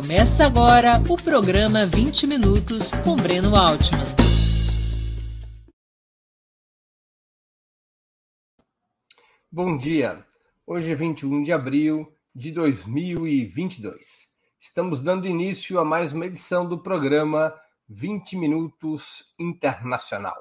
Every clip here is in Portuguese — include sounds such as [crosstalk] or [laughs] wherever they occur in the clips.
Começa agora o programa 20 Minutos com Breno Altman. Bom dia. Hoje é 21 de abril de 2022. Estamos dando início a mais uma edição do programa 20 Minutos Internacional.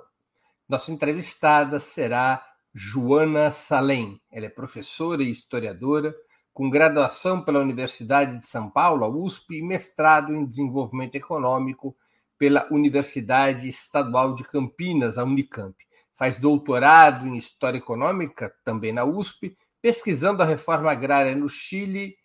Nossa entrevistada será Joana Salem. Ela é professora e historiadora com graduação pela Universidade de São Paulo, a USP, e mestrado em desenvolvimento econômico pela Universidade Estadual de Campinas, a Unicamp. Faz doutorado em História Econômica, também na USP, pesquisando a reforma agrária no Chile,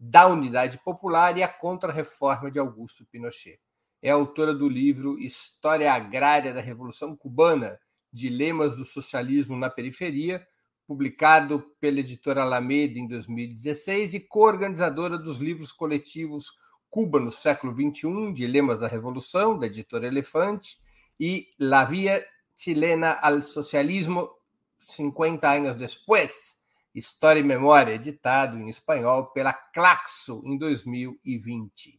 da Unidade Popular e a contra-reforma de Augusto Pinochet. É autora do livro História Agrária da Revolução Cubana, Dilemas do Socialismo na Periferia, publicado pela editora Alameda em 2016 e co-organizadora dos livros coletivos Cuba no século XXI, Dilemas da Revolução, da editora Elefante, e La Via Chilena al Socialismo 50 anos depois, História e Memória, editado em espanhol pela Claxo em 2020.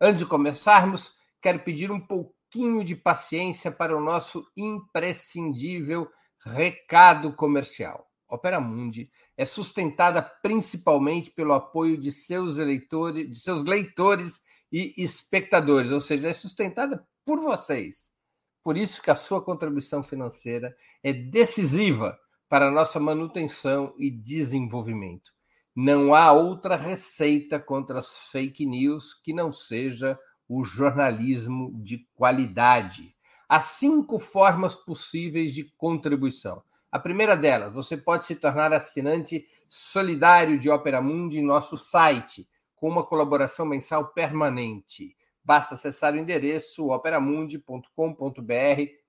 Antes de começarmos, quero pedir um pouquinho de paciência para o nosso imprescindível recado comercial. Opera Mundi é sustentada principalmente pelo apoio de seus eleitores, de seus leitores e espectadores, ou seja, é sustentada por vocês. Por isso que a sua contribuição financeira é decisiva para a nossa manutenção e desenvolvimento. Não há outra receita contra as fake news que não seja o jornalismo de qualidade. Há cinco formas possíveis de contribuição. A primeira delas, você pode se tornar assinante solidário de Opera Mundi em nosso site, com uma colaboração mensal permanente. Basta acessar o endereço operamundi.com.br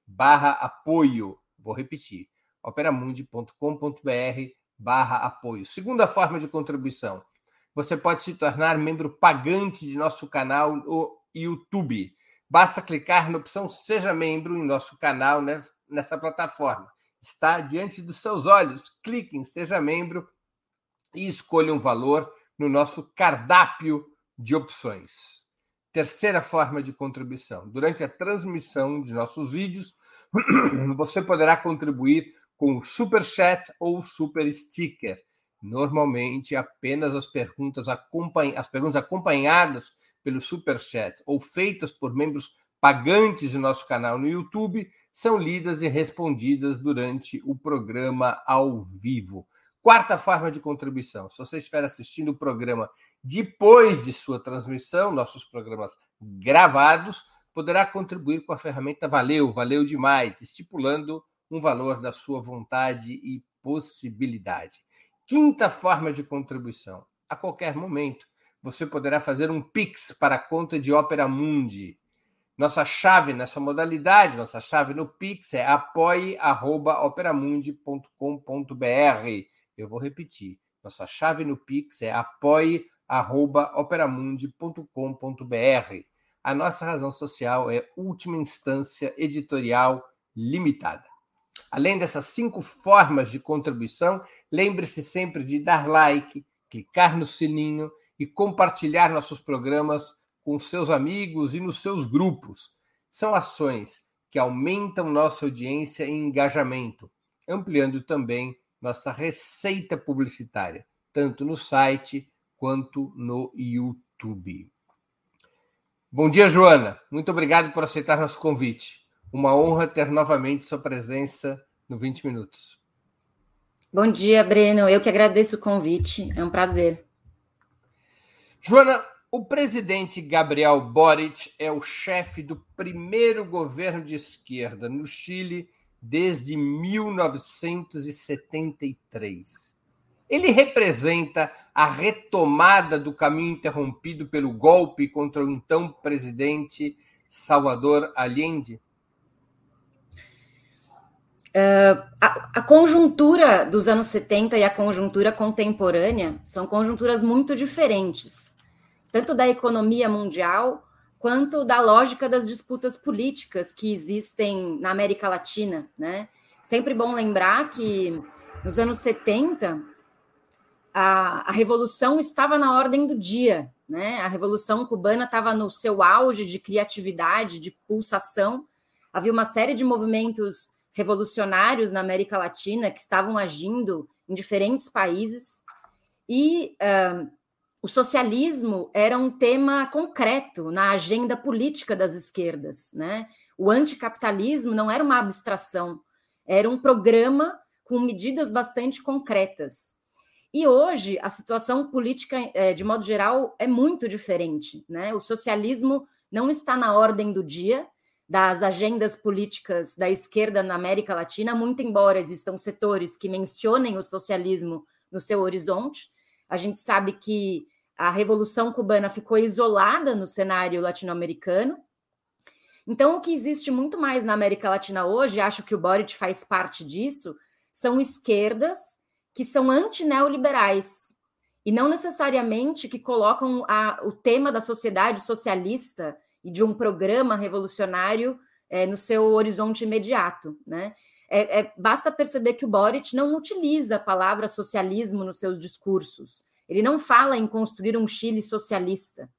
barra apoio. Vou repetir, operamundi.com.br barra apoio. Segunda forma de contribuição, você pode se tornar membro pagante de nosso canal no YouTube. Basta clicar na opção Seja Membro em nosso canal nessa plataforma está diante dos seus olhos. Clique em Seja Membro e escolha um valor no nosso cardápio de opções. Terceira forma de contribuição. Durante a transmissão de nossos vídeos, [clears throat] você poderá contribuir com o Super Chat ou Super Sticker. Normalmente, apenas as perguntas, as perguntas acompanhadas pelo Super Chat ou feitas por membros pagantes de nosso canal no YouTube são lidas e respondidas durante o programa ao vivo. Quarta forma de contribuição: se você estiver assistindo o programa depois de sua transmissão, nossos programas gravados, poderá contribuir com a ferramenta Valeu, valeu demais, estipulando um valor da sua vontade e possibilidade. Quinta forma de contribuição: a qualquer momento você poderá fazer um Pix para a conta de Opera Mundi nossa chave nessa modalidade, nossa chave no Pix é apoie.operamundi.com.br. Eu vou repetir. Nossa chave no Pix é apoie.operamundi.com.br. A nossa razão social é última instância editorial limitada. Além dessas cinco formas de contribuição, lembre-se sempre de dar like, clicar no sininho e compartilhar nossos programas com seus amigos e nos seus grupos. São ações que aumentam nossa audiência e engajamento, ampliando também nossa receita publicitária, tanto no site quanto no YouTube. Bom dia, Joana. Muito obrigado por aceitar nosso convite. Uma honra ter novamente sua presença no 20 Minutos. Bom dia, Breno. Eu que agradeço o convite. É um prazer. Joana, o presidente Gabriel Boric é o chefe do primeiro governo de esquerda no Chile desde 1973. Ele representa a retomada do caminho interrompido pelo golpe contra o então presidente Salvador Allende? Uh, a, a, conjuntura dos anos 70 e a conjuntura contemporânea são conjunturas muito diferentes tanto da economia mundial quanto da lógica das disputas políticas que existem na América Latina, né? Sempre bom lembrar que nos anos 70 a, a revolução estava na ordem do dia, né? A revolução cubana estava no seu auge de criatividade, de pulsação. Havia uma série de movimentos revolucionários na América Latina que estavam agindo em diferentes países e uh, o socialismo era um tema concreto na agenda política das esquerdas, né? O anticapitalismo não era uma abstração, era um programa com medidas bastante concretas. E hoje a situação política, é, de modo geral, é muito diferente. Né? O socialismo não está na ordem do dia das agendas políticas da esquerda na América Latina, muito embora existam setores que mencionem o socialismo no seu horizonte. A gente sabe que a Revolução Cubana ficou isolada no cenário latino-americano. Então, o que existe muito mais na América Latina hoje, acho que o Boric faz parte disso, são esquerdas que são antineoliberais e não necessariamente que colocam a, o tema da sociedade socialista e de um programa revolucionário é, no seu horizonte imediato. Né? É, é, basta perceber que o Boric não utiliza a palavra socialismo nos seus discursos. Ele não fala em construir um Chile socialista.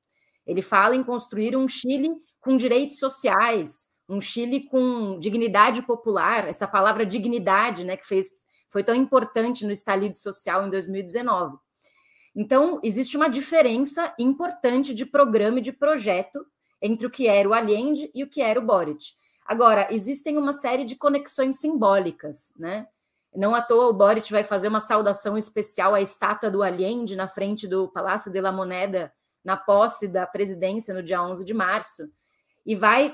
Ele fala em construir um Chile com direitos sociais, um Chile com dignidade popular. Essa palavra dignidade, né, que fez, foi tão importante no estalido social em 2019. Então, existe uma diferença importante de programa e de projeto entre o que era o Allende e o que era o Boric. Agora, existem uma série de conexões simbólicas, né? Não à toa o Boric vai fazer uma saudação especial à estátua do Allende na frente do Palácio de la Moneda, na posse da presidência no dia 11 de março, e vai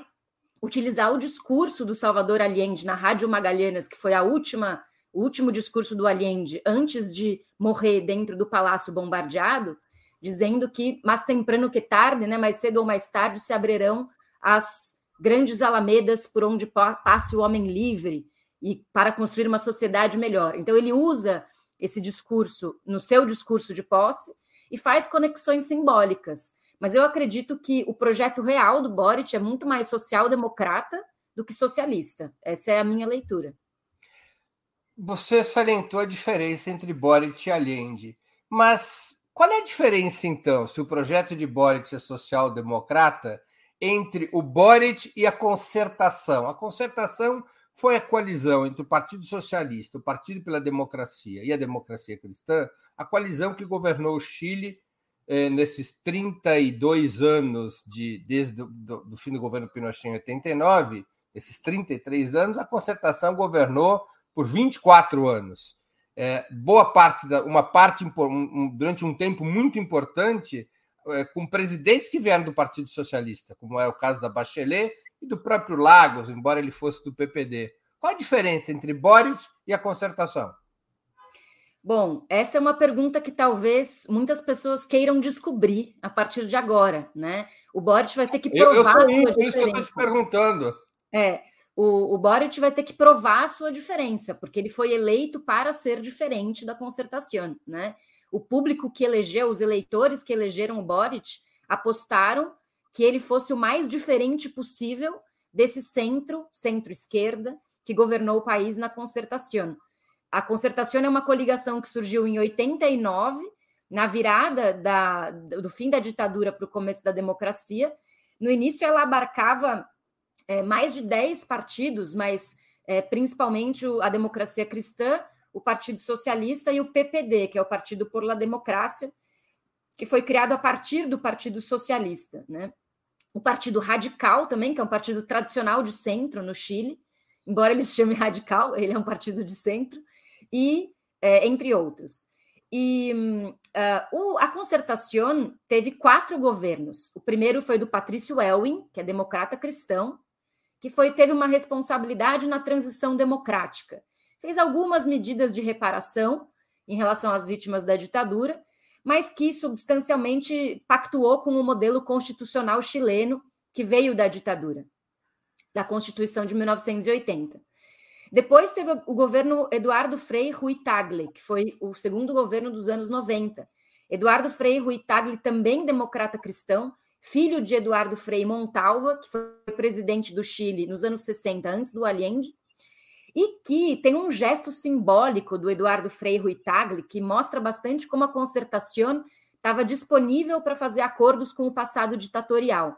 utilizar o discurso do Salvador Allende na Rádio Magalhães, que foi a última, o último discurso do Allende antes de morrer dentro do palácio bombardeado, dizendo que mais temprano que tarde, né, mais cedo ou mais tarde, se abrirão as grandes alamedas por onde passe o homem livre e para construir uma sociedade melhor. Então ele usa esse discurso no seu discurso de posse e faz conexões simbólicas. Mas eu acredito que o projeto real do Boric é muito mais social-democrata do que socialista. Essa é a minha leitura. Você salientou a diferença entre Boric e Allende. Mas qual é a diferença, então, se o projeto de Boric é social-democrata, entre o Boric e a concertação? A concertação foi a coalizão entre o Partido Socialista, o Partido pela Democracia e a Democracia Cristã, a coalizão que governou o Chile eh, nesses 32 anos, de, desde o fim do governo Pinochet em 89, esses 33 anos, a concertação governou por 24 anos. É, boa parte da uma parte um, durante um tempo muito importante é, com presidentes que vieram do Partido Socialista, como é o caso da Bachelet e do próprio Lagos, embora ele fosse do PPD. Qual a diferença entre Boris e a concertação? Bom, essa é uma pergunta que talvez muitas pessoas queiram descobrir a partir de agora, né? O Boric vai ter que provar eu, eu sou um, por isso que eu estou te perguntando. É, o, o Boric vai ter que provar a sua diferença, porque ele foi eleito para ser diferente da concertação, né? O público que elegeu, os eleitores que elegeram o Boric, apostaram que ele fosse o mais diferente possível desse centro, centro-esquerda, que governou o país na concertação. A concertação é uma coligação que surgiu em 89, na virada da, do fim da ditadura para o começo da democracia. No início, ela abarcava é, mais de 10 partidos, mas é, principalmente a democracia cristã, o Partido Socialista e o PPD, que é o Partido por la Democracia, que foi criado a partir do Partido Socialista. Né? O Partido Radical também, que é um partido tradicional de centro no Chile, embora ele se chame radical, ele é um partido de centro, e é, entre outros. E uh, o, a concertação teve quatro governos. O primeiro foi do Patrício Elwin, que é democrata cristão, que foi teve uma responsabilidade na transição democrática. Fez algumas medidas de reparação em relação às vítimas da ditadura, mas que substancialmente pactuou com o modelo constitucional chileno que veio da ditadura da Constituição de 1980. Depois teve o governo Eduardo Frei Rui Tagle, que foi o segundo governo dos anos 90. Eduardo Frei Rui Tagle, também democrata cristão, filho de Eduardo Frei Montalva, que foi presidente do Chile nos anos 60, antes do Allende. E que tem um gesto simbólico do Eduardo Frei Ruitagli que mostra bastante como a concertação estava disponível para fazer acordos com o passado ditatorial,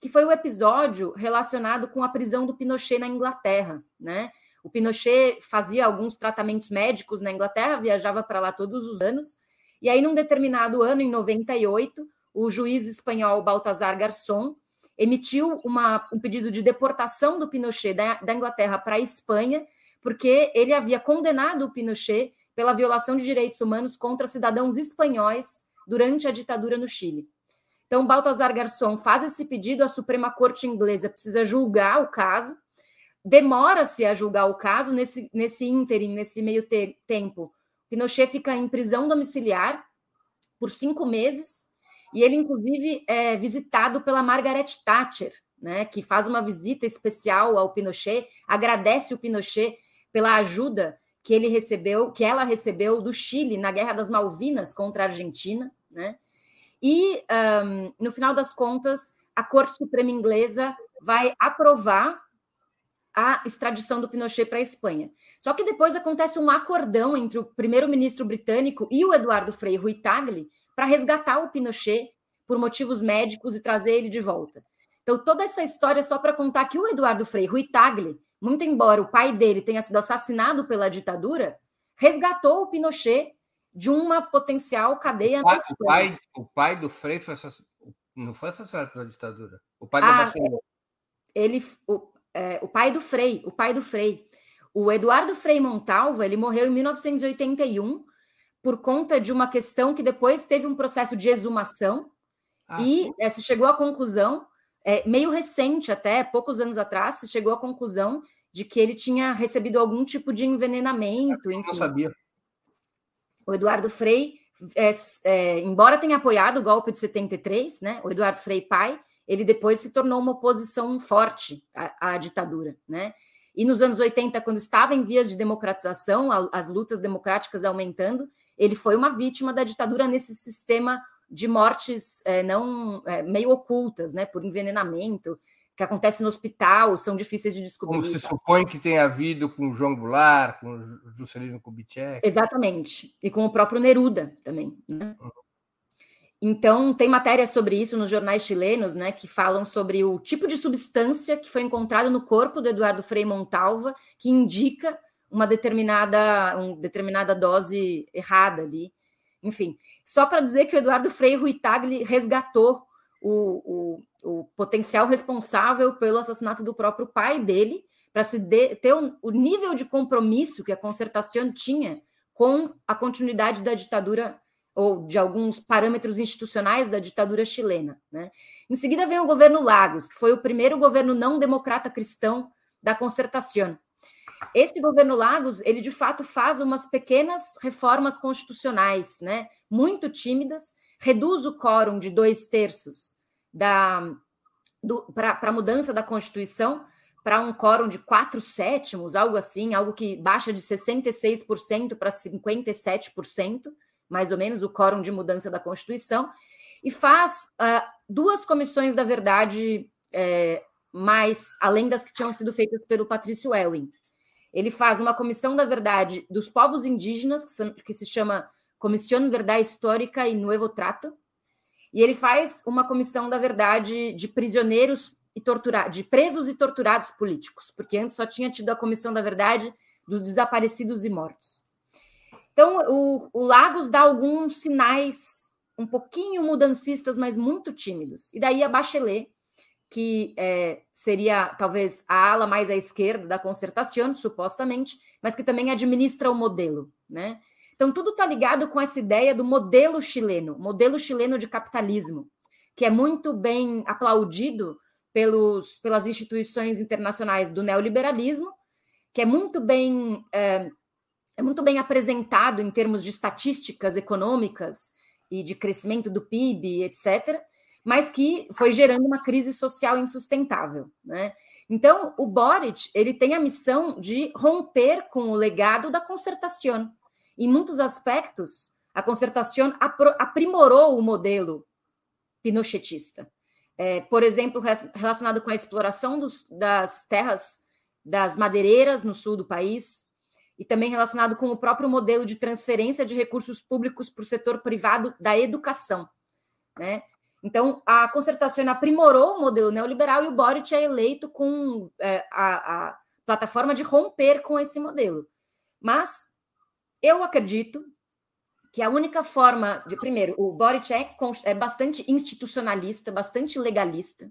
que foi o episódio relacionado com a prisão do Pinochet na Inglaterra, né? O Pinochet fazia alguns tratamentos médicos na Inglaterra, viajava para lá todos os anos, e aí num determinado ano, em 98, o juiz espanhol Baltasar Garçon emitiu uma, um pedido de deportação do Pinochet da, da Inglaterra para a Espanha, porque ele havia condenado o Pinochet pela violação de direitos humanos contra cidadãos espanhóis durante a ditadura no Chile. Então, Baltasar Garçon faz esse pedido, a Suprema Corte Inglesa precisa julgar o caso, demora-se a julgar o caso, nesse, nesse ínterim, nesse meio te tempo, Pinochet fica em prisão domiciliar por cinco meses, e ele, inclusive, é visitado pela Margaret Thatcher, né, que faz uma visita especial ao Pinochet, agradece o Pinochet pela ajuda que ele recebeu, que ela recebeu do Chile na Guerra das Malvinas contra a Argentina, né? E um, no final das contas, a Corte Suprema Inglesa vai aprovar a extradição do Pinochet para a Espanha. Só que depois acontece um acordão entre o primeiro-ministro britânico e o Eduardo Frei Ruitagli para resgatar o Pinochet por motivos médicos e trazer ele de volta. Então, toda essa história é só para contar que o Eduardo Frei Ruitagli, muito embora o pai dele tenha sido assassinado pela ditadura, resgatou o Pinochet de uma potencial cadeia. O pai, o pai, o pai do Frei foi não foi assassinado pela ditadura. O pai ah, da Ele, o, é, o pai do Frei, o pai do Frei. O Eduardo Frei Montalva, ele morreu em 1981 por conta de uma questão que depois teve um processo de exumação ah, e é, se chegou à conclusão, é, meio recente até, poucos anos atrás, se chegou à conclusão de que ele tinha recebido algum tipo de envenenamento. Eu não sabia. O Eduardo Frei, é, é, embora tenha apoiado o golpe de 73, né, o Eduardo Frei pai, ele depois se tornou uma oposição forte à, à ditadura, né? E nos anos 80, quando estava em vias de democratização, as lutas democráticas aumentando, ele foi uma vítima da ditadura nesse sistema de mortes é, não é, meio ocultas, né, por envenenamento, que acontece no hospital, são difíceis de descobrir. Como se supõe que tenha havido com João Goulart, com Juscelino Kubitschek. Exatamente, e com o próprio Neruda também. Né? Uhum. Então, tem matéria sobre isso nos jornais chilenos, né, que falam sobre o tipo de substância que foi encontrado no corpo do Eduardo Frei Montalva, que indica uma determinada, uma determinada dose errada ali. Enfim, só para dizer que o Eduardo Frei Ruitagli resgatou o, o, o, potencial responsável pelo assassinato do próprio pai dele, para se de, ter o, o nível de compromisso que a concertação tinha com a continuidade da ditadura ou de alguns parâmetros institucionais da ditadura chilena. Né? Em seguida vem o governo Lagos, que foi o primeiro governo não democrata cristão da concertação. Esse governo Lagos, ele de fato faz umas pequenas reformas constitucionais, né? Muito tímidas, reduz o quórum de dois terços da para a mudança da Constituição para um quórum de quatro sétimos, algo assim, algo que baixa de 66% para 57%, mais ou menos, o quórum de mudança da Constituição, e faz uh, duas comissões da verdade é, mais além das que tinham sido feitas pelo Patrício Elwin. Ele faz uma comissão da verdade dos povos indígenas, que se chama Comissão Verdade Histórica e Nuevo Trato, e ele faz uma comissão da verdade de prisioneiros e torturados, de presos e torturados políticos, porque antes só tinha tido a comissão da verdade dos desaparecidos e mortos. Então, o, o Lagos dá alguns sinais um pouquinho mudancistas, mas muito tímidos. E daí a Bachelet que é, seria talvez a ala mais à esquerda da concertação, supostamente, mas que também administra o modelo, né? Então, tudo está ligado com essa ideia do modelo chileno, modelo chileno de capitalismo, que é muito bem aplaudido pelos, pelas instituições internacionais do neoliberalismo, que é muito bem é, é muito bem apresentado em termos de estatísticas econômicas e de crescimento do PIB, etc mas que foi gerando uma crise social insustentável, né? Então, o Boric, ele tem a missão de romper com o legado da concertação. Em muitos aspectos, a concertação aprimorou o modelo pinochetista. É, por exemplo, relacionado com a exploração dos, das terras das madeireiras no sul do país, e também relacionado com o próprio modelo de transferência de recursos públicos para o setor privado da educação. Né? Então, a concertação aprimorou o modelo neoliberal e o Boric é eleito com é, a, a plataforma de romper com esse modelo. Mas eu acredito que a única forma de. Primeiro, o Boric é, é bastante institucionalista, bastante legalista.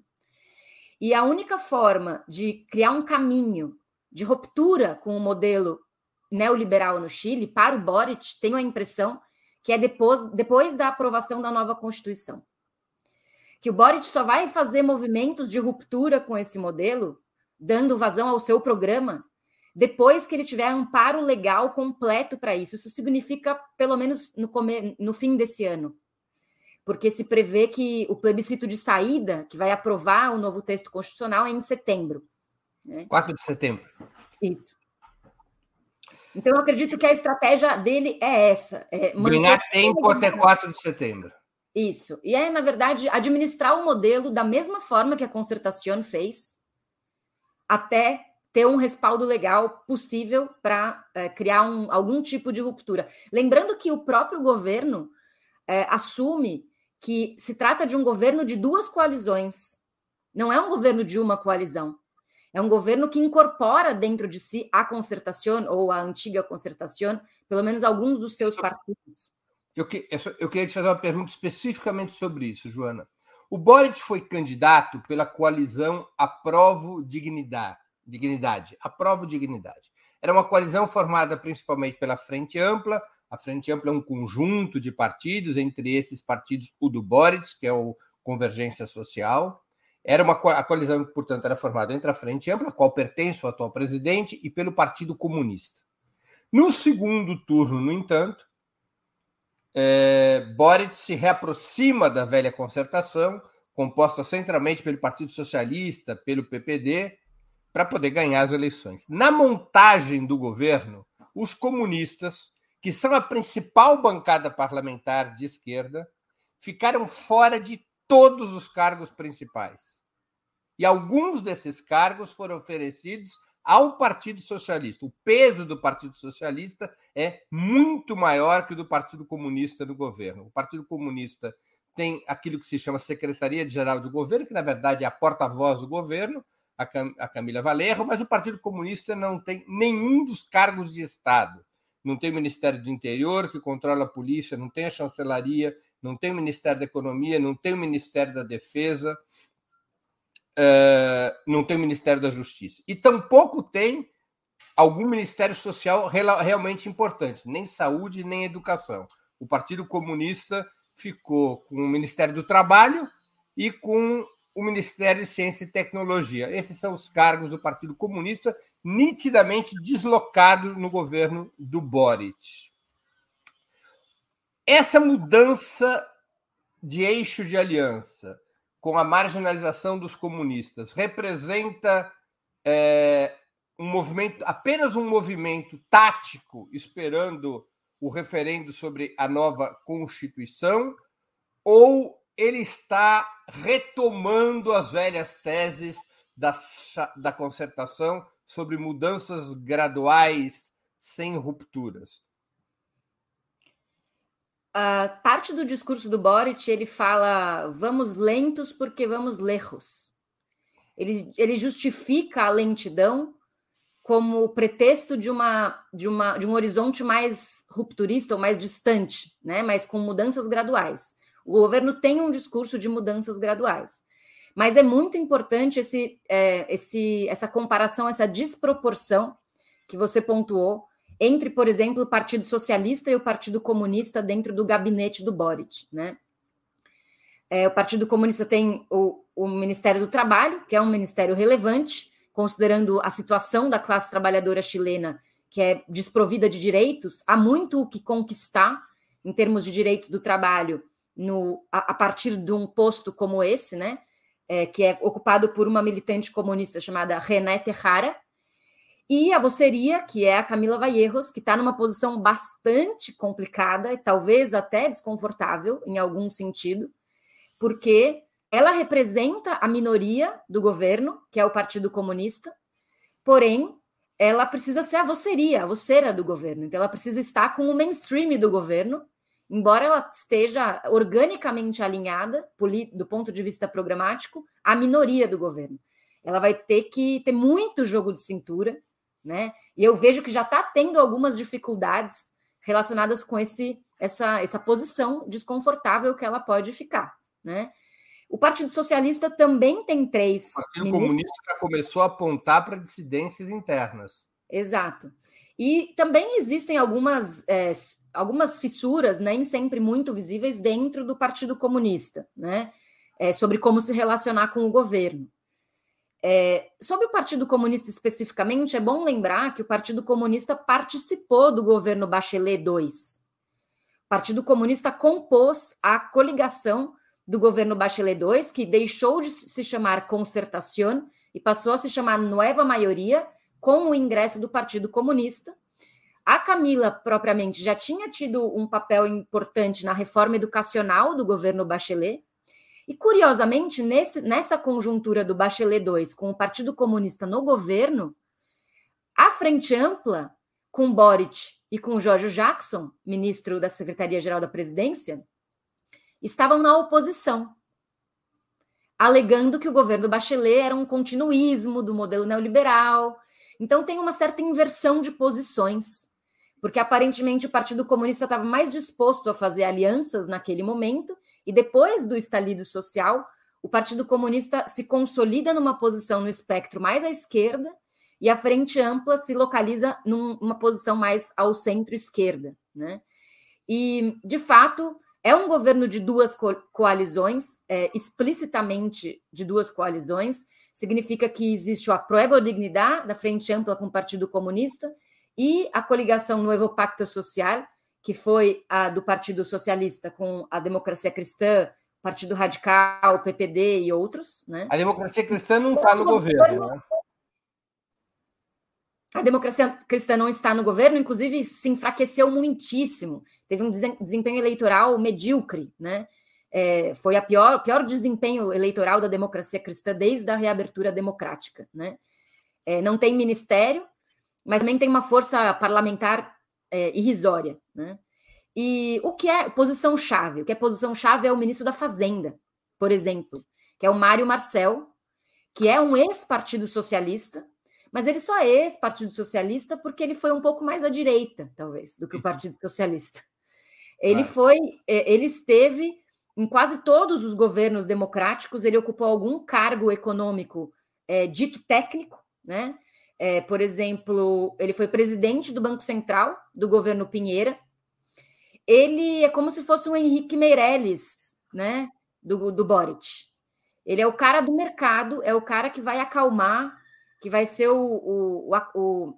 E a única forma de criar um caminho de ruptura com o modelo neoliberal no Chile, para o Boric, tenho a impressão que é depois, depois da aprovação da nova Constituição. Que o Boric só vai fazer movimentos de ruptura com esse modelo, dando vazão ao seu programa, depois que ele tiver amparo legal completo para isso. Isso significa, pelo menos no, come... no fim desse ano. Porque se prevê que o plebiscito de saída, que vai aprovar o novo texto constitucional, é em setembro. Né? 4 de setembro. Isso. Então, eu acredito que a estratégia dele é essa. É Ganhar tempo até 4 de setembro. Isso. E é, na verdade, administrar o modelo da mesma forma que a Concertação fez, até ter um respaldo legal possível para é, criar um, algum tipo de ruptura. Lembrando que o próprio governo é, assume que se trata de um governo de duas coalizões, não é um governo de uma coalizão. É um governo que incorpora dentro de si a concertação ou a antiga concertação, pelo menos alguns dos seus partidos. Eu, que, eu queria te fazer uma pergunta especificamente sobre isso, Joana. O Boric foi candidato pela coalizão Aprovo Dignidade. Dignidade. Aprovo Dignidade. Era uma coalizão formada principalmente pela Frente Ampla. A Frente Ampla é um conjunto de partidos, entre esses partidos o do Boric, que é o Convergência Social, era uma a coalizão, portanto, era formada entre a Frente Ampla, a qual pertence o atual presidente, e pelo Partido Comunista. No segundo turno, no entanto, é, Boric se reaproxima da velha concertação, composta centralmente pelo Partido Socialista, pelo PPD, para poder ganhar as eleições. Na montagem do governo, os comunistas, que são a principal bancada parlamentar de esquerda, ficaram fora de todos os cargos principais. E alguns desses cargos foram oferecidos ao Partido Socialista. O peso do Partido Socialista é muito maior que o do Partido Comunista no governo. O Partido Comunista tem aquilo que se chama Secretaria Geral do Governo, que na verdade é a porta-voz do governo, a, Cam a Camila Valerro, mas o Partido Comunista não tem nenhum dos cargos de Estado. Não tem o Ministério do Interior, que controla a polícia, não tem a chancelaria, não tem o Ministério da Economia, não tem o Ministério da Defesa, uh, não tem o Ministério da Justiça. E tampouco tem algum Ministério Social realmente importante, nem saúde, nem educação. O Partido Comunista ficou com o Ministério do Trabalho e com o Ministério de Ciência e Tecnologia. Esses são os cargos do Partido Comunista, nitidamente deslocado no governo do Boric. Essa mudança de eixo de aliança com a marginalização dos comunistas representa é, um movimento, apenas um movimento tático, esperando o referendo sobre a nova Constituição, ou ele está retomando as velhas teses da, da concertação sobre mudanças graduais sem rupturas? Uh, parte do discurso do Boric ele fala vamos lentos porque vamos lejos. Ele, ele justifica a lentidão como pretexto de uma, de uma de um horizonte mais rupturista ou mais distante, né? Mas com mudanças graduais. O governo tem um discurso de mudanças graduais, mas é muito importante esse, é, esse essa comparação, essa desproporção que você pontuou entre, por exemplo, o Partido Socialista e o Partido Comunista dentro do gabinete do Boric, né? É, o Partido Comunista tem o, o Ministério do Trabalho, que é um ministério relevante, considerando a situação da classe trabalhadora chilena, que é desprovida de direitos, há muito o que conquistar em termos de direitos do trabalho no, a, a partir de um posto como esse, né? É, que é ocupado por uma militante comunista chamada René Terrara, e a voceria, que é a Camila Valleiros, que está numa posição bastante complicada e talvez até desconfortável em algum sentido, porque ela representa a minoria do governo, que é o Partido Comunista, porém, ela precisa ser a voceria, a voceira do governo. Então, ela precisa estar com o mainstream do governo, embora ela esteja organicamente alinhada, do ponto de vista programático, à minoria do governo. Ela vai ter que ter muito jogo de cintura, né? E eu vejo que já está tendo algumas dificuldades relacionadas com esse, essa, essa posição desconfortável que ela pode ficar, né? O Partido Socialista também tem três. O Partido ministros. Comunista começou a apontar para dissidências internas. Exato. E também existem algumas, é, algumas fissuras, nem sempre muito visíveis, dentro do Partido Comunista, né? É, sobre como se relacionar com o governo. É, sobre o Partido Comunista especificamente, é bom lembrar que o Partido Comunista participou do governo Bachelet II. O Partido Comunista compôs a coligação do governo Bachelet II, que deixou de se chamar Concertación e passou a se chamar Nueva Maioria, com o ingresso do Partido Comunista. A Camila, propriamente, já tinha tido um papel importante na reforma educacional do governo Bachelet. E, curiosamente, nesse, nessa conjuntura do Bachelet II com o Partido Comunista no governo, a Frente Ampla, com Boric e com Jorge Jackson, ministro da Secretaria-Geral da Presidência, estavam na oposição, alegando que o governo Bachelet era um continuismo do modelo neoliberal. Então tem uma certa inversão de posições, porque aparentemente o Partido Comunista estava mais disposto a fazer alianças naquele momento, e depois do estalido social, o Partido Comunista se consolida numa posição no espectro mais à esquerda e a Frente Ampla se localiza numa posição mais ao centro-esquerda, né? E, de fato, é um governo de duas co coalizões, é, explicitamente de duas coalizões. Significa que existe o Apruebo Dignidad, da Frente Ampla com o Partido Comunista, e a coligação Novo Pacto Social, que foi a do Partido Socialista com a Democracia Cristã, Partido Radical, PPD e outros. Né? A Democracia Cristã não está no governo, né? A democracia cristã não está no governo, inclusive se enfraqueceu muitíssimo. Teve um desempenho eleitoral medíocre, né? É, foi a pior, o pior desempenho eleitoral da democracia cristã desde a reabertura democrática, né? É, não tem ministério, mas também tem uma força parlamentar é, irrisória, né? E o que é posição chave? O que é posição chave é o ministro da Fazenda, por exemplo, que é o Mário Marcel, que é um ex-partido socialista, mas ele só é ex-Partido Socialista porque ele foi um pouco mais à direita, talvez, do que o Partido Socialista. Ele claro. foi, é, ele esteve em quase todos os governos democráticos, ele ocupou algum cargo econômico é, dito técnico, né? É, por exemplo, ele foi presidente do Banco Central do governo Pinheira. Ele é como se fosse um Henrique Meirelles, né? Do, do Boric. Ele é o cara do mercado, é o cara que vai acalmar que vai ser o, o, o,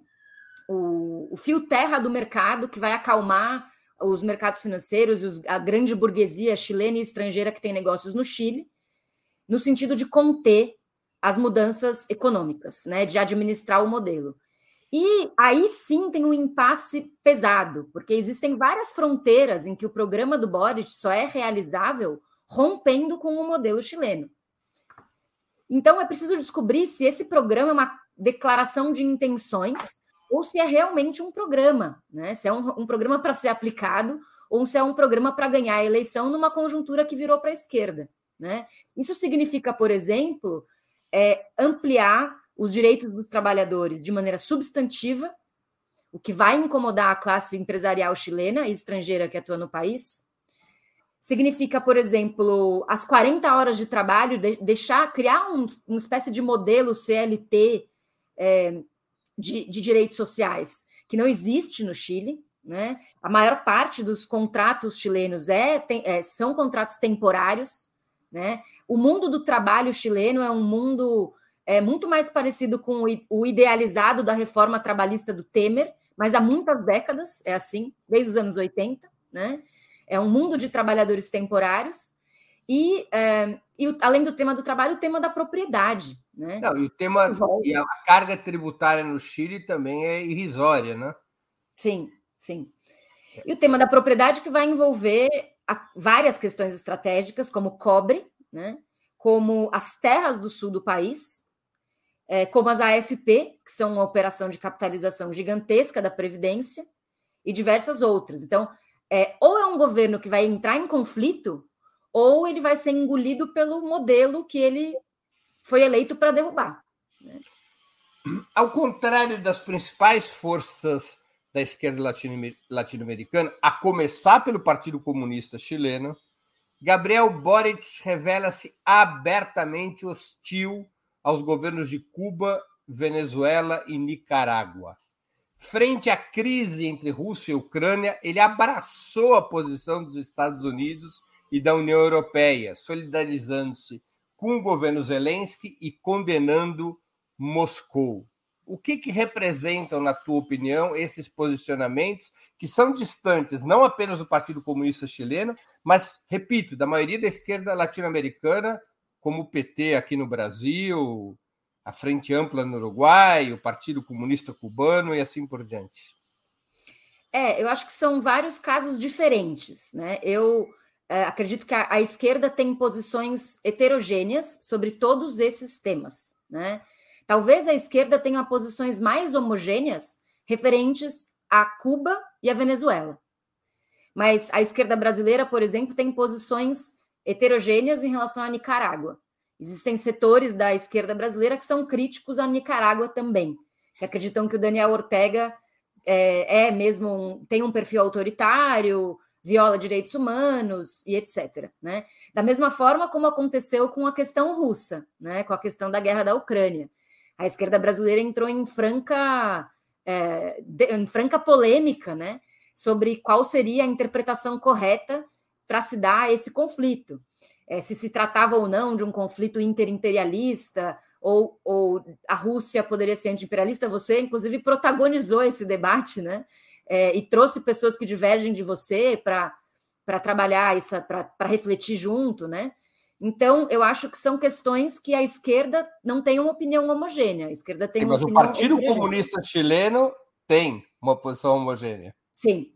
o, o fio terra do mercado, que vai acalmar os mercados financeiros e a grande burguesia chilena e estrangeira que tem negócios no Chile, no sentido de conter as mudanças econômicas, né, de administrar o modelo. E aí sim tem um impasse pesado, porque existem várias fronteiras em que o programa do Boric só é realizável rompendo com o modelo chileno. Então, é preciso descobrir se esse programa é uma declaração de intenções ou se é realmente um programa, né? Se é um, um programa para ser aplicado ou se é um programa para ganhar a eleição numa conjuntura que virou para a esquerda, né? Isso significa, por exemplo, é, ampliar os direitos dos trabalhadores de maneira substantiva, o que vai incomodar a classe empresarial chilena e estrangeira que atua no país, significa, por exemplo, as 40 horas de trabalho, de, deixar, criar um, uma espécie de modelo CLT é, de, de, direitos sociais, que não existe no Chile. Né? A maior parte dos contratos chilenos é, tem, é, são contratos temporários. Né? O mundo do trabalho chileno é um mundo é, muito mais parecido com o idealizado da reforma trabalhista do Temer, mas há muitas décadas é assim, desde os anos 80. Né? é um mundo de trabalhadores temporários e, é, e além do tema do trabalho, o tema da propriedade. Né? Não, e o tema e a carga tributária no Chile também é irrisória, né? Sim, sim. E o tema da propriedade que vai envolver várias questões estratégicas, como cobre, né? como as terras do sul do país, é, como as AFP, que são uma operação de capitalização gigantesca da Previdência, e diversas outras. Então, é, ou é um governo que vai entrar em conflito, ou ele vai ser engolido pelo modelo que ele foi eleito para derrubar. Né? Ao contrário das principais forças da esquerda latino-americana, a começar pelo Partido Comunista Chileno, Gabriel Boric revela-se abertamente hostil aos governos de Cuba, Venezuela e Nicarágua. Frente à crise entre Rússia e Ucrânia, ele abraçou a posição dos Estados Unidos e da União Europeia, solidarizando-se com o governo Zelensky e condenando Moscou. O que, que representam, na tua opinião, esses posicionamentos que são distantes não apenas do Partido Comunista Chileno, mas, repito, da maioria da esquerda latino-americana, como o PT aqui no Brasil, a Frente Ampla no Uruguai, o Partido Comunista Cubano e assim por diante? É, eu acho que são vários casos diferentes, né? Eu é, acredito que a, a, esquerda tem posições heterogêneas sobre todos esses temas, né? Talvez a esquerda tenha posições mais homogêneas referentes a Cuba e a Venezuela. Mas a esquerda brasileira, por exemplo, tem posições heterogêneas em relação à Nicarágua. Existem setores da esquerda brasileira que são críticos à Nicarágua também, que acreditam que o Daniel Ortega é, é mesmo um, tem um perfil autoritário, viola direitos humanos e etc. Né? Da mesma forma como aconteceu com a questão russa, né? com a questão da guerra da Ucrânia. A esquerda brasileira entrou em franca, é, em franca polêmica né? sobre qual seria a interpretação correta para se dar esse conflito é, se se tratava ou não de um conflito interimperialista ou, ou a Rússia poderia ser anti-imperialista. Você, inclusive, protagonizou esse debate, né? É, e trouxe pessoas que divergem de você para trabalhar para refletir junto, né? Então, eu acho que são questões que a esquerda não tem uma opinião homogênea. A esquerda tem Sim, mas o Partido Comunista Chileno tem uma posição homogênea. Sim,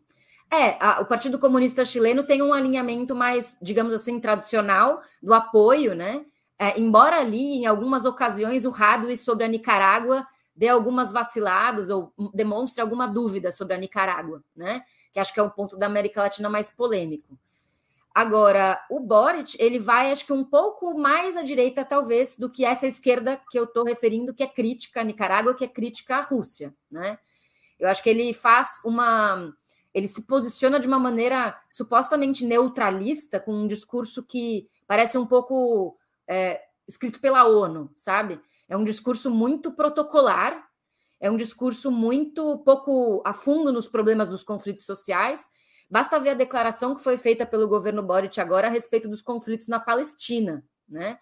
é, a, o Partido Comunista Chileno tem um alinhamento mais, digamos assim, tradicional do apoio, né? É, embora ali, em algumas ocasiões, o Radley sobre a Nicarágua dê algumas vaciladas ou demonstre alguma dúvida sobre a Nicarágua, né? Que acho que é um ponto da América Latina mais polêmico. Agora, o Boric, ele vai, acho que um pouco mais à direita, talvez, do que essa esquerda que eu estou referindo, que é crítica à Nicarágua, que é crítica à Rússia, né? Eu acho que ele faz uma ele se posiciona de uma maneira supostamente neutralista, com um discurso que parece um pouco é, escrito pela ONU, sabe? É um discurso muito protocolar, é um discurso muito pouco a fundo nos problemas dos conflitos sociais. Basta ver a declaração que foi feita pelo governo Boric agora a respeito dos conflitos na Palestina, né?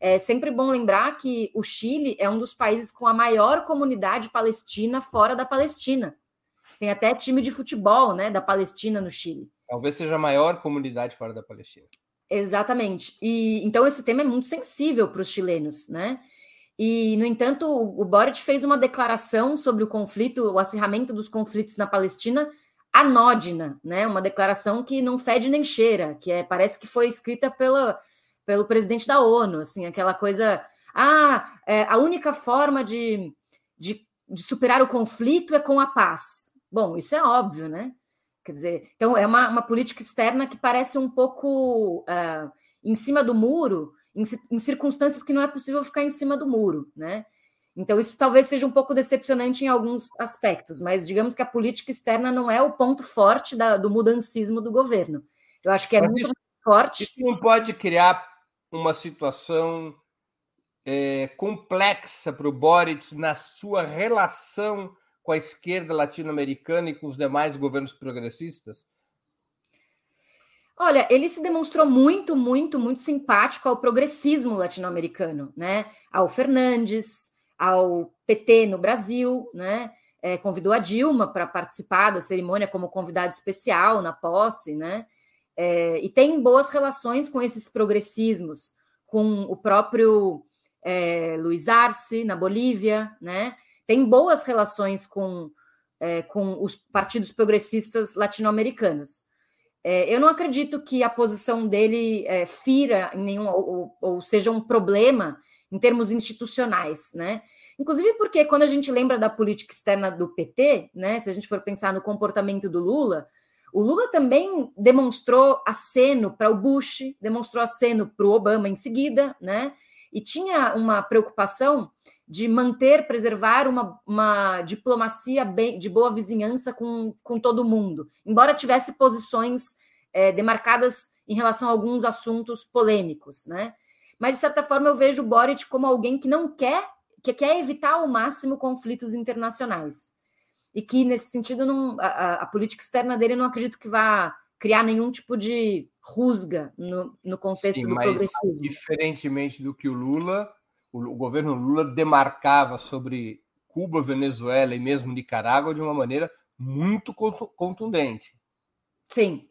É sempre bom lembrar que o Chile é um dos países com a maior comunidade palestina fora da Palestina. Tem até time de futebol, né, da Palestina no Chile. Talvez seja a maior comunidade fora da Palestina. Exatamente. E então esse tema é muito sensível para os chilenos, né? E, no entanto, o Boric fez uma declaração sobre o conflito, o acirramento dos conflitos na Palestina, anódina, né? Uma declaração que não fede nem cheira, que é, parece que foi escrita pela, pelo presidente da ONU, assim, aquela coisa. Ah, é, a única forma de, de, de superar o conflito é com a paz. Bom, isso é óbvio, né? Quer dizer, então é uma, uma política externa que parece um pouco uh, em cima do muro, em, em, circunstâncias que não é possível ficar em cima do muro, né? Então, isso talvez seja um pouco decepcionante em alguns aspectos, mas digamos que a política externa não é o ponto forte da, do mudancismo do governo. Eu acho que é mas muito isso, forte. Isso não pode criar uma situação é, complexa para o Boric na sua relação com a esquerda latino-americana e com os demais governos progressistas? Olha, ele se demonstrou muito, muito, muito simpático ao progressismo latino-americano, né? Ao Fernandes, ao PT no Brasil, né? É, convidou a Dilma para participar da cerimônia como convidada especial na posse, né? É, e tem boas relações com esses progressismos, com o próprio é, Luiz Arce na Bolívia, né? tem boas relações com, é, com os partidos progressistas latino-americanos. É, eu não acredito que a posição dele é, fira em nenhum ou, ou, seja um problema em termos institucionais, né? Inclusive porque quando a gente lembra da política externa do PT, né, se a gente for pensar no comportamento do Lula, o Lula também demonstrou aceno para o Bush, demonstrou aceno para o Obama em seguida, né? E tinha uma preocupação de manter, preservar uma, uma diplomacia bem, de boa vizinhança com, com todo mundo, embora tivesse posições é, demarcadas em relação a alguns assuntos polêmicos, né? Mas, de certa forma, eu vejo o Boric como alguém que não quer, que quer evitar ao máximo conflitos internacionais. E que, nesse sentido, não, a, a política externa dele não acredito que vá criar nenhum tipo de rusga no, no contexto Sim, do mas, progressismo. Diferentemente do que o Lula, o, o governo Lula demarcava sobre Cuba, Venezuela e mesmo Nicarágua de uma maneira muito contundente. Sim,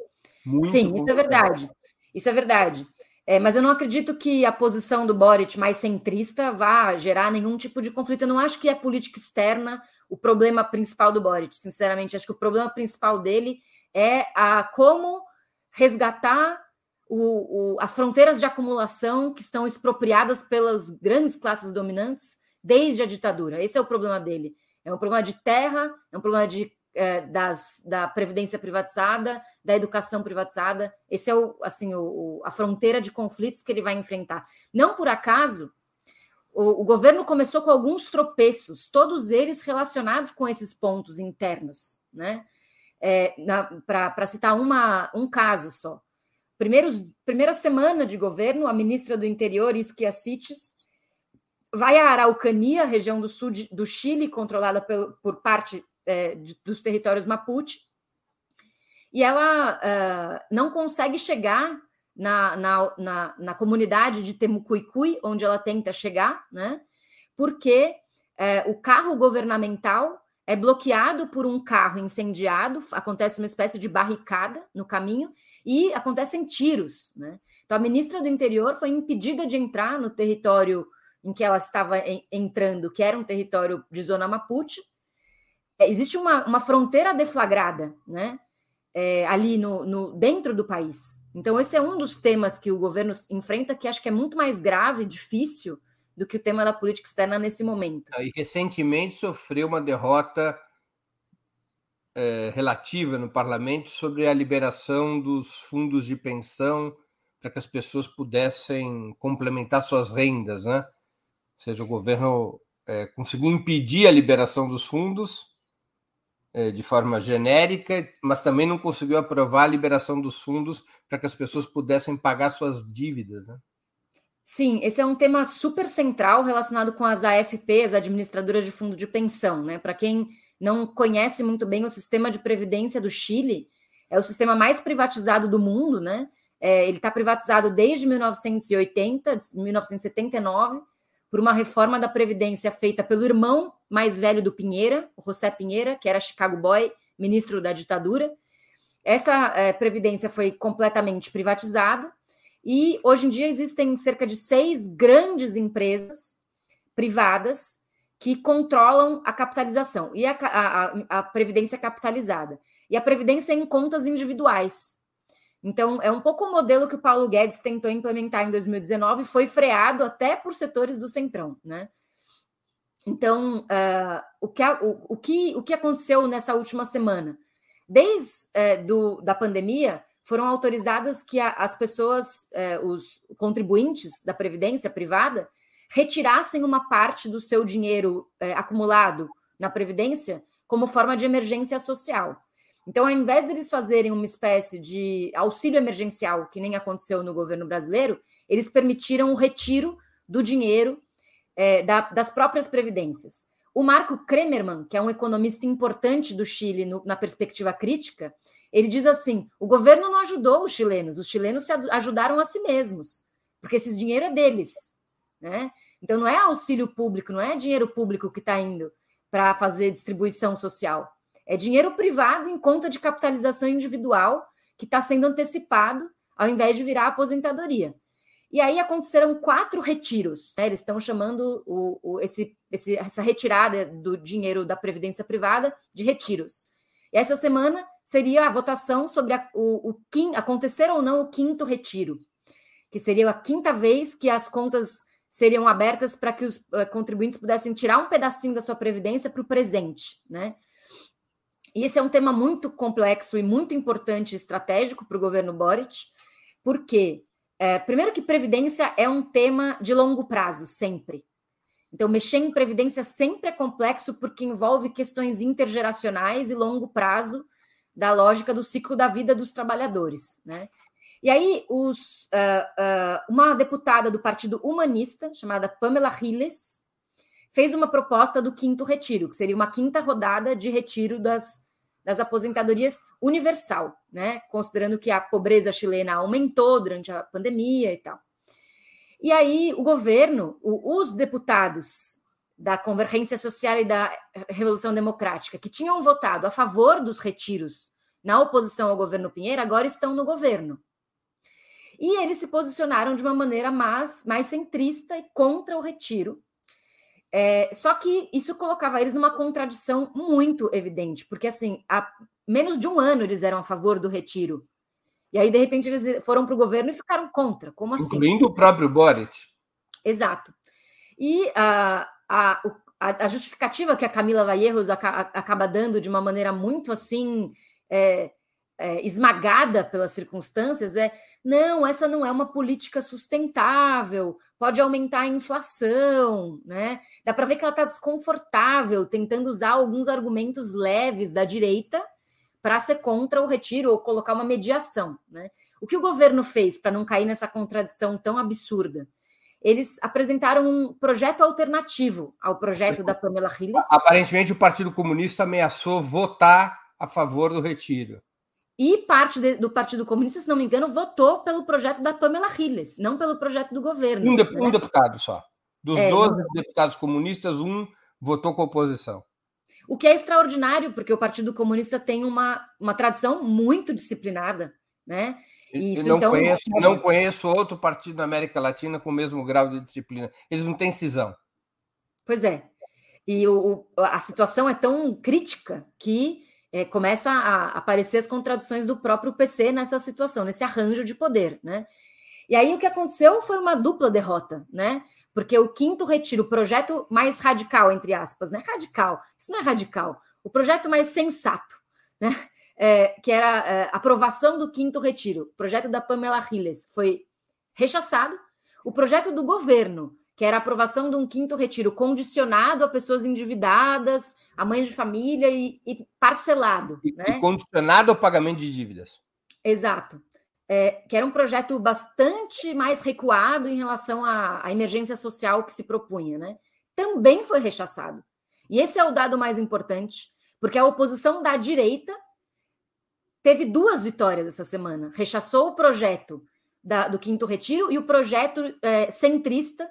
muito Sim, isso é verdade. Isso é verdade. É, mas eu não acredito que a posição do Boric mais centrista vá gerar nenhum tipo de conflito. Eu não acho que é política externa o problema principal do Boric, sinceramente. Acho que o problema principal dele é a como resgatar o, o, as fronteiras de acumulação que estão expropriadas pelas grandes classes dominantes desde a ditadura. Esse é o problema dele. É um problema de terra, é um problema de das, da previdência privatizada, da educação privatizada. Esse é o, assim, o, a fronteira de conflitos que ele vai enfrentar. Não por acaso, o, o governo começou com alguns tropeços, todos eles relacionados com esses pontos internos, né? É, Para citar uma, um caso só. Primeiros, primeira semana de governo, a ministra do Interior, Isquia Cites, vai à Araucania, região do sul de, do Chile, controlada por parte é, dos territórios Mapuche, e ela uh, não consegue chegar na, na, na, na, comunidade de Temucuicui, onde ela tenta chegar, né? Porque é, o carro governamental é bloqueado por um carro incendiado, acontece uma espécie de barricada no caminho e acontecem tiros, né? Então a ministra do Interior foi impedida de entrar no território em que ela estava entrando, que era um território de zona Mapuche, é, existe uma, uma fronteira deflagrada, né? É, ali no, no, dentro do país. Então, esse é um dos temas que o governo enfrenta, que acho que é muito mais grave difícil do que o tema da política externa nesse momento. E recentemente sofreu uma derrota é, relativa no parlamento sobre a liberação dos fundos de pensão para que as pessoas pudessem complementar suas rendas, né? Ou seja, o governo é, conseguiu impedir a liberação dos fundos é, de forma genérica, mas também não conseguiu aprovar a liberação dos fundos para que as pessoas pudessem pagar suas dívidas. Né? Sim, esse é um tema super central relacionado com as AFPs, administradoras de fundo de pensão. Né? Para quem não conhece muito bem o sistema de previdência do Chile, é o sistema mais privatizado do mundo, né? É, ele está privatizado desde 1980, 1979, por uma reforma da Previdência feita pelo irmão mais velho do Pinheira, o José Pinheira, que era Chicago Boy, ministro da ditadura. Essa é, Previdência foi completamente privatizada e hoje em dia existem cerca de seis grandes empresas privadas que controlam a capitalização e a, a, a Previdência capitalizada. E a Previdência em contas individuais. Então, é um pouco o modelo que o Paulo Guedes tentou implementar em 2019 e foi freado até por setores do Centrão, né? Então, uh, o, que, o, o, que, o que aconteceu nessa última semana? Desde uh, do, da pandemia, foram autorizadas que a, as pessoas, uh, os contribuintes da Previdência privada, retirassem uma parte do seu dinheiro acumulado na Previdência como forma de emergência social. Então, ao invés deles fazerem uma espécie de auxílio emergencial, que nem aconteceu no governo brasileiro, eles permitiram o retiro do dinheiro é, da, das próprias previdências. O Marco Kremerman, que é um economista importante do Chile no, na perspectiva crítica, ele diz assim: o governo não ajudou os chilenos, os chilenos se ajudaram a si mesmos, porque esse dinheiro é deles. Né? Então, não é auxílio público, não é dinheiro público que está indo para fazer distribuição social é dinheiro privado em conta de capitalização individual que está sendo antecipado ao invés de virar aposentadoria. E aí aconteceram quatro retiros. Né? Eles estão chamando o, o, esse, esse, essa retirada do dinheiro da Previdência Privada de retiros. E essa semana seria a votação sobre a, o, o quim, acontecer ou não o quinto retiro, que seria a quinta vez que as contas seriam abertas para que os uh, contribuintes pudessem tirar um pedacinho da sua previdência para o presente, né? E esse é um tema muito complexo e muito importante, estratégico para o governo Boric, porque, é, primeiro, que previdência é um tema de longo prazo, sempre. Então, mexer em previdência sempre é complexo porque envolve questões intergeracionais e longo prazo da lógica do ciclo da vida dos trabalhadores, né? E aí, os, uh, uh, uma deputada do Partido Humanista, chamada Pamela Riles, fez uma proposta do quinto retiro, que seria uma quinta rodada de retiro das, das aposentadorias universal, né? Considerando que a pobreza chilena aumentou durante a pandemia e tal. E aí, o governo, os deputados da Convergência Social e da Revolução Democrática, que tinham votado a favor dos retiros na oposição ao governo Pinheiro, agora estão no governo. E eles se posicionaram de uma maneira mais, mais centrista e contra o retiro. É, só que isso colocava eles numa contradição muito evidente, porque assim, há menos de um ano eles eram a favor do retiro. E aí, de repente, eles foram para o governo e ficaram contra. Como assim? Incluindo o próprio Boric. Exato. E a, a, a, justificativa que a Camila Valleiros acaba dando de uma maneira muito assim. É, é, esmagada pelas circunstâncias é não, essa não é uma política sustentável, pode aumentar a inflação, né? Dá para ver que ela está desconfortável, tentando usar alguns argumentos leves da direita para ser contra o retiro ou colocar uma mediação, né? O que o governo fez para não cair nessa contradição tão absurda? Eles apresentaram um projeto alternativo ao projeto da Pamela Hilles. Aparentemente, o Partido Comunista ameaçou votar a favor do retiro. E parte de, do Partido Comunista, se não me engano, votou pelo projeto da Pamela Hilles, não pelo projeto do governo. Um, de, né? um deputado só. Dos é, 12 não... deputados comunistas, um votou com oposição. O que é extraordinário, porque o Partido Comunista tem uma, uma tradição muito disciplinada, né? Isso, não, então, conheço, não conheço outro partido na América Latina com o mesmo grau de disciplina. Eles não têm cisão. Pois é. E o, a situação é tão crítica que é, começa a aparecer as contradições do próprio PC nessa situação, nesse arranjo de poder, né? E aí o que aconteceu foi uma dupla derrota, né? Porque o quinto retiro, o projeto mais radical, entre aspas, né? Radical, isso não é radical, o projeto mais sensato, né? É, que era é, aprovação do quinto retiro, o projeto da Pamela Riles, foi rechaçado. O projeto do governo, que era a aprovação de um quinto retiro condicionado a pessoas endividadas, a mães de família e, e parcelado. E, né? e condicionado ao pagamento de dívidas. Exato. É, que era um projeto bastante mais recuado em relação à, à, emergência social que se propunha, né? Também foi rechaçado. E esse é o dado mais importante, porque a oposição da direita teve duas vitórias essa semana. Rechaçou o projeto da, do quinto retiro e o projeto é, centrista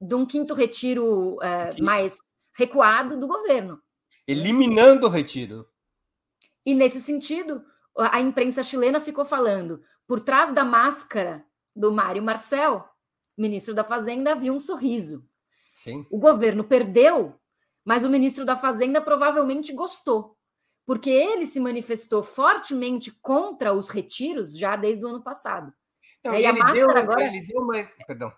de um quinto retiro é, mais recuado do governo. Eliminando o retiro. E nesse sentido, a imprensa chilena ficou falando: por trás da máscara do Mário Marcel, ministro da Fazenda, havia um sorriso. Sim. O governo perdeu, mas o ministro da Fazenda provavelmente gostou, porque ele se manifestou fortemente contra os retiros já desde o ano passado. Não, e a máscara deu, agora. Ele deu uma. Perdão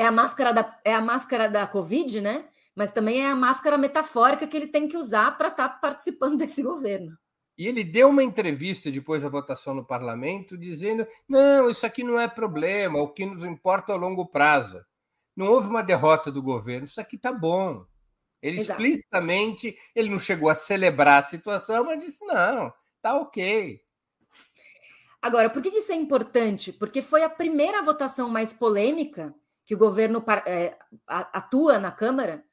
é a máscara da, é a máscara da Covid, né? Mas também é a máscara metafórica que ele tem que usar para estar tá participando [laughs] desse governo. E ele deu uma entrevista depois da votação no parlamento, dizendo: não, isso aqui não é problema, o que nos importa é o longo prazo. Não houve uma derrota do governo, isso aqui está bom. Ele Exato. explicitamente, ele não chegou a celebrar a situação, mas disse: não, tá ok. Agora, por que isso é importante? Porque foi a primeira votação mais polêmica que o governo é, atua na Câmara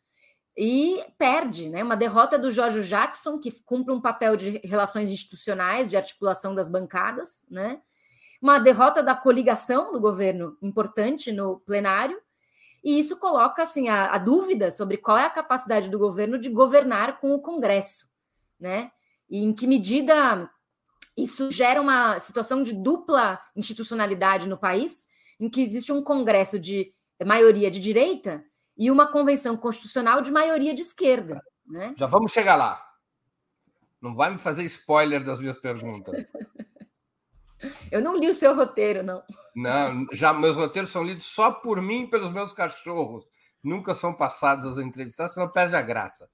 e perde, né? Uma derrota do Jorge Jackson, que cumpre um papel de relações institucionais, de articulação das bancadas, né? Uma derrota da coligação do governo importante no plenário, e isso coloca assim a, a dúvida sobre qual é a capacidade do governo de governar com o Congresso, né? E em que medida isso gera uma situação de dupla institucionalidade no país, em que existe um Congresso de maioria de direita e uma convenção constitucional de maioria de esquerda. Né? Já vamos chegar lá. Não vai me fazer spoiler das minhas perguntas. [laughs] Eu não li o seu roteiro, não. Não, já meus roteiros são lidos só por mim e pelos meus cachorros. Nunca são passados aos entrevistados, senão perde a graça.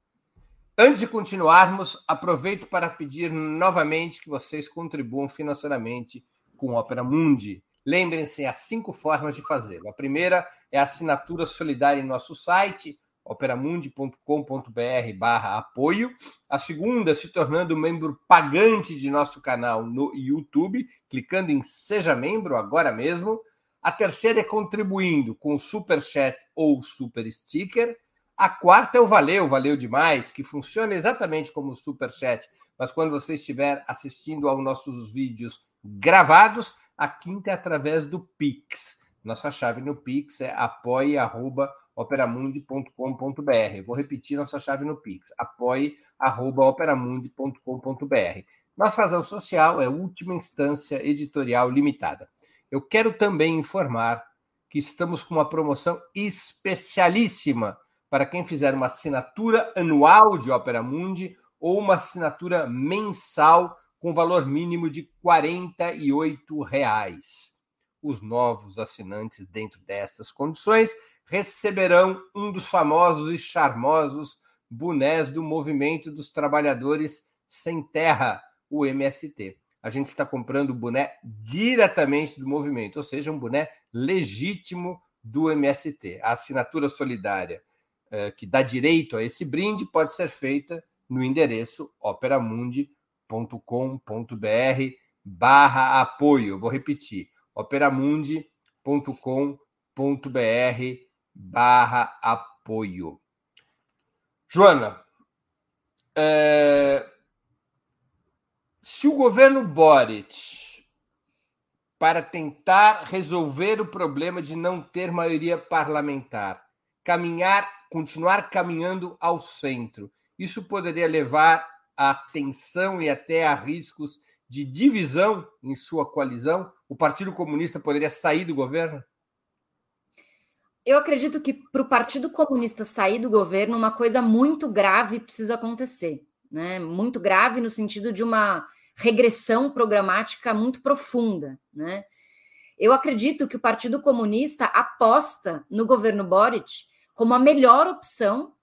Antes de continuarmos, aproveito para pedir novamente que vocês contribuam financeiramente com o Opera Mundi. Lembrem-se, há cinco formas de fazê-lo. A primeira é a assinatura solidária em nosso site, operamundi.com.br barra apoio. A segunda, se tornando membro pagante de nosso canal no YouTube, clicando em Seja Membro agora mesmo. A terceira é contribuindo com Super Chat ou Super Sticker. A quarta é o Valeu, Valeu Demais, que funciona exatamente como o Super Chat, mas quando você estiver assistindo aos nossos vídeos gravados, a quinta é através do Pix. Nossa chave no Pix é apoie.operamundi.com.br. Vou repetir nossa chave no Pix, apoie.operamundi.com.br. Nossa razão social é última instância editorial limitada. Eu quero também informar que estamos com uma promoção especialíssima para quem fizer uma assinatura anual de Opera Mundi ou uma assinatura mensal com valor mínimo de 48 reais. Os novos assinantes dentro destas condições receberão um dos famosos e charmosos bonés do Movimento dos Trabalhadores Sem Terra, o MST. A gente está comprando o boné diretamente do movimento, ou seja, um boné legítimo do MST. A assinatura solidária é, que dá direito a esse brinde pode ser feita no endereço operamundi.com.br barra apoio. vou repetir, operamundi.com.br barra apoio. Joana, é... se o governo Boric, para tentar resolver o problema de não ter maioria parlamentar, caminhar continuar caminhando ao centro. Isso poderia levar a tensão e até a riscos de divisão em sua coalizão? O Partido Comunista poderia sair do governo? Eu acredito que para o Partido Comunista sair do governo, uma coisa muito grave precisa acontecer. Né? Muito grave no sentido de uma regressão programática muito profunda. Né? Eu acredito que o Partido Comunista aposta no governo Boric como a melhor opção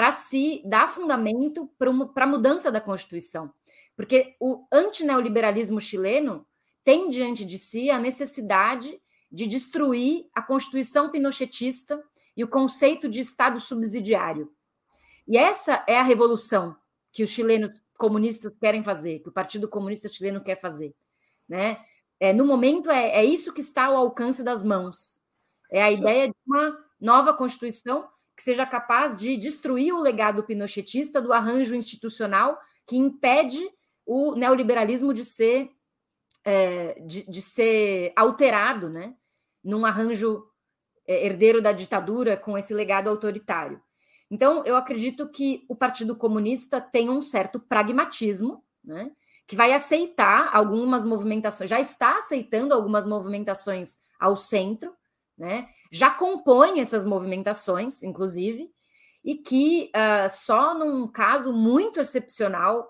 para se dar fundamento para a mudança da Constituição. Porque o antineoliberalismo chileno tem diante de si a necessidade de destruir a Constituição pinochetista e o conceito de Estado subsidiário. E essa é a revolução que os chilenos comunistas querem fazer, que o Partido Comunista Chileno quer fazer. Né? É, no momento, é, é isso que está ao alcance das mãos. É a ideia de uma nova Constituição que seja capaz de destruir o legado pinochetista do arranjo institucional que impede o neoliberalismo de ser, é, de, de, ser alterado, né? Num arranjo é, herdeiro da ditadura com esse legado autoritário. Então, eu acredito que o Partido Comunista tem um certo pragmatismo, né? Que vai aceitar algumas movimentações, já está aceitando algumas movimentações ao centro, né? Já compõe essas movimentações, inclusive, e que uh, só num caso muito excepcional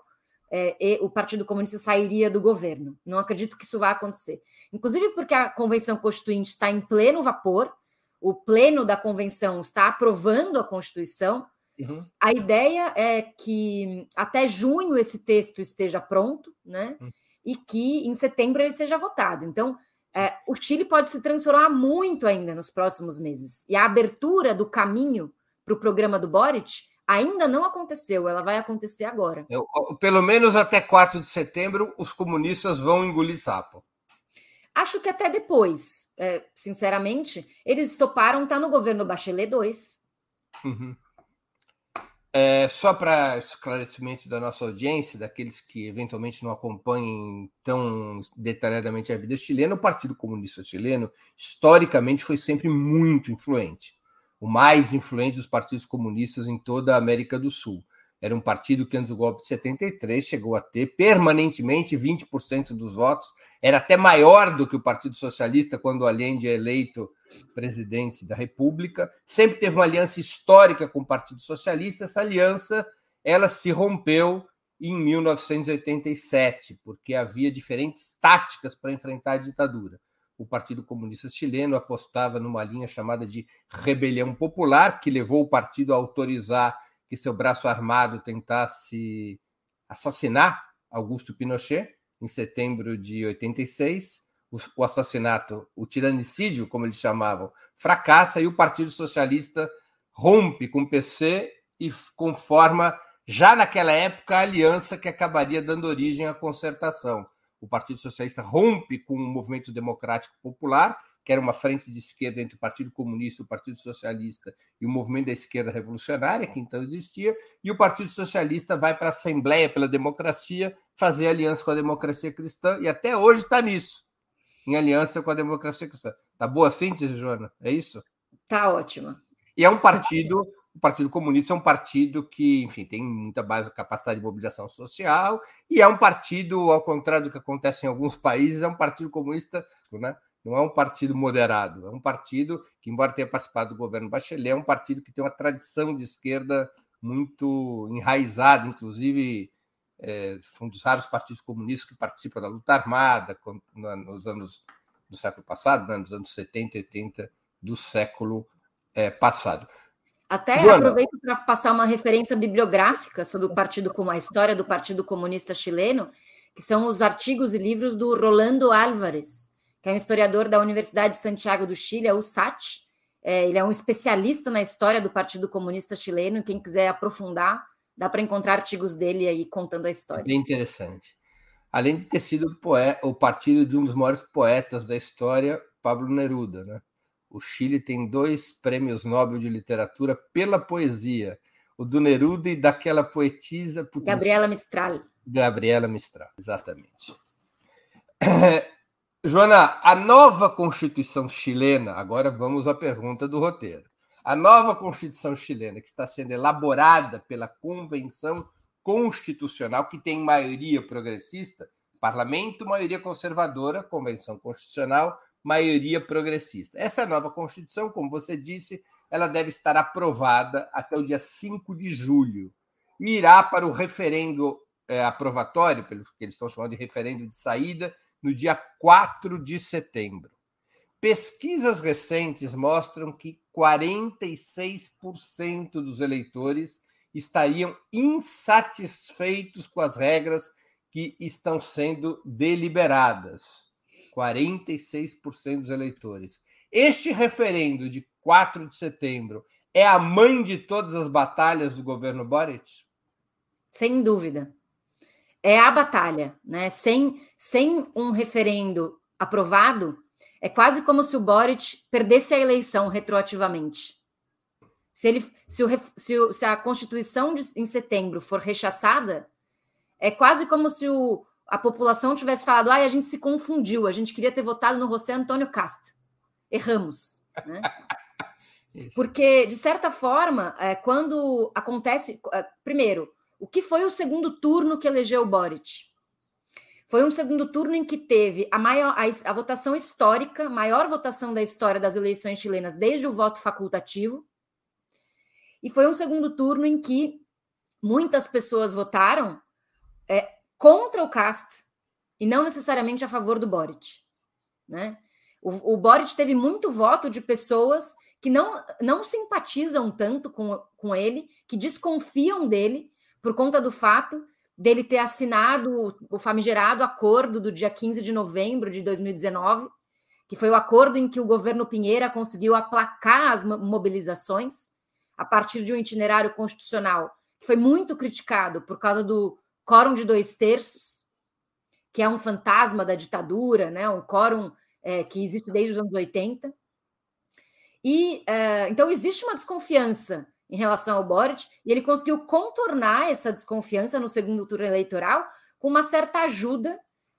é, o Partido Comunista sairia do governo. Não acredito que isso vá acontecer. Inclusive porque a Convenção Constituinte está em pleno vapor, o pleno da convenção está aprovando a Constituição. Uhum. A ideia é que até junho esse texto esteja pronto, né? Uhum. E que em setembro ele seja votado. Então, é, o Chile pode se transformar muito ainda nos próximos meses. E a abertura do caminho para o programa do Boric ainda não aconteceu, ela vai acontecer agora. Eu, pelo menos até 4 de setembro, os comunistas vão engolir sapo. Acho que até depois, é, sinceramente, eles toparam estar tá no governo Bachelet 2. Uhum. É, só para esclarecimento da nossa audiência, daqueles que eventualmente não acompanhem tão detalhadamente a vida chilena, o Partido Comunista Chileno, historicamente, foi sempre muito influente. O mais influente dos partidos comunistas em toda a América do Sul. Era um partido que antes do golpe de 73 chegou a ter permanentemente 20% dos votos, era até maior do que o Partido Socialista quando Allende é eleito presidente da República. Sempre teve uma aliança histórica com o Partido Socialista. Essa aliança ela se rompeu em 1987, porque havia diferentes táticas para enfrentar a ditadura. o Partido Comunista Chileno apostava numa linha chamada de rebelião popular, que levou o partido a autorizar que seu braço armado tentasse assassinar Augusto Pinochet em setembro de 86. O, assassinato, o tiranicídio, como eles chamavam, fracassa e o Partido Socialista rompe com o PC e conforma, já naquela época, a aliança que acabaria dando origem à concertação o Partido Socialista rompe com o Movimento Democrático Popular, que era uma frente de esquerda entre o Partido Comunista, o Partido Socialista e o Movimento da Esquerda Revolucionária, que então existia, e o Partido Socialista vai para a Assembleia pela Democracia fazer aliança com a democracia cristã, e até hoje está nisso, em aliança com a democracia cristã. Tá boa a síntese, Joana? É isso? Tá ótima. E é um partido o Partido Comunista é um partido que, enfim, tem muita base, capacidade de mobilização social, e é um partido, ao contrário do que acontece em alguns países, é um partido comunista, né? Não é um partido moderado, é um partido que, embora tenha participado do governo Bachelet, é um partido que tem uma tradição de esquerda muito enraizada, inclusive é, foi um dos raros partidos comunistas que participam da luta armada nos anos do século passado, né, nos anos 70 e 80 do século é, passado. Até Joana. aproveito para passar uma referência bibliográfica sobre o partido como a história do Partido Comunista Chileno, que são os artigos e livros do Rolando Álvares, que é um historiador da Universidade de Santiago do Chile, é o SAT. É, ele é um especialista na história do Partido Comunista Chileno. Quem quiser aprofundar, dá para encontrar artigos dele aí contando a história. Bem interessante. Além de ter sido o, o partido de um dos maiores poetas da história, Pablo Neruda, né? O Chile tem dois prêmios Nobel de literatura pela poesia, o do Neruda e daquela poetisa Gabriela Mistral. Gabriela Mistral, exatamente. [clears throat] Joana, a nova Constituição chilena, agora vamos à pergunta do roteiro. A nova Constituição chilena, que está sendo elaborada pela Convenção Constitucional, que tem maioria progressista, parlamento, maioria conservadora, Convenção Constitucional, maioria progressista. Essa nova Constituição, como você disse, ela deve estar aprovada até o dia 5 de julho e irá para o referendo é, aprovatório, pelo que eles estão chamando de referendo de saída, no dia 4 de setembro. Pesquisas recentes mostram que 46% dos eleitores estariam insatisfeitos com as regras que estão sendo deliberadas. 46% dos eleitores. Este referendo de 4 de setembro é a mãe de todas as batalhas do governo Boric? Sem dúvida. É a batalha, né? Sem, sem um referendo aprovado, é quase como se o Boric perdesse a eleição retroativamente. Se, ele, se, o, se, o, se a Constituição de, em setembro for rechaçada, é quase como se o, a população tivesse falado, ah, a gente se confundiu, a gente queria ter votado no José Antônio Cast. Erramos. Né? [laughs] Porque, de certa forma, é, quando acontece. É, primeiro, o que foi o segundo turno que elegeu o Boric? Foi um segundo turno em que teve a, maior, a, a votação histórica, maior votação da história das eleições chilenas desde o voto facultativo. E foi um segundo turno em que muitas pessoas votaram é, contra o Cast e não necessariamente a favor do Boric. Né? O, o Boric teve muito voto de pessoas que não, não simpatizam tanto com, com ele, que desconfiam dele por conta do fato dele ter assinado o, famigerado acordo do dia 15 de novembro de 2019, que foi o acordo em que o governo Pinheira conseguiu aplacar as mobilizações a partir de um itinerário constitucional que foi muito criticado por causa do quórum de dois terços, que é um fantasma da ditadura, né? um quórum é, que existe desde os anos 80. E é, então existe uma desconfiança em relação ao Boric, e ele conseguiu contornar essa desconfiança no segundo turno eleitoral com uma certa ajuda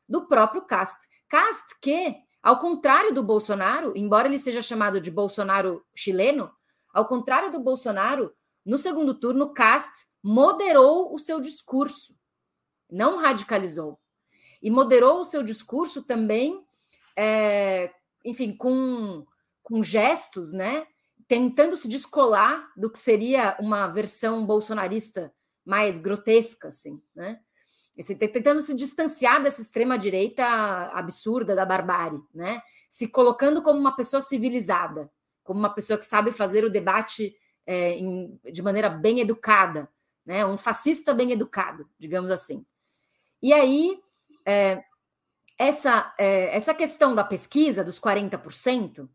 do próprio Cast. Cast, que, ao contrário do Bolsonaro, embora ele seja chamado de Bolsonaro chileno, ao contrário do Bolsonaro, no segundo turno, Cast moderou o seu discurso não radicalizou. E moderou o seu discurso também, é, enfim, com, com gestos, né? Tentando se descolar do que seria uma versão bolsonarista mais grotesca, assim, né? tentando se distanciar dessa extrema direita absurda da barbárie, né? Se colocando como uma pessoa civilizada, como uma pessoa que sabe fazer o debate é, em, de maneira bem educada, né? Um fascista bem educado, digamos assim. E aí é, essa é, essa questão da pesquisa dos 40%,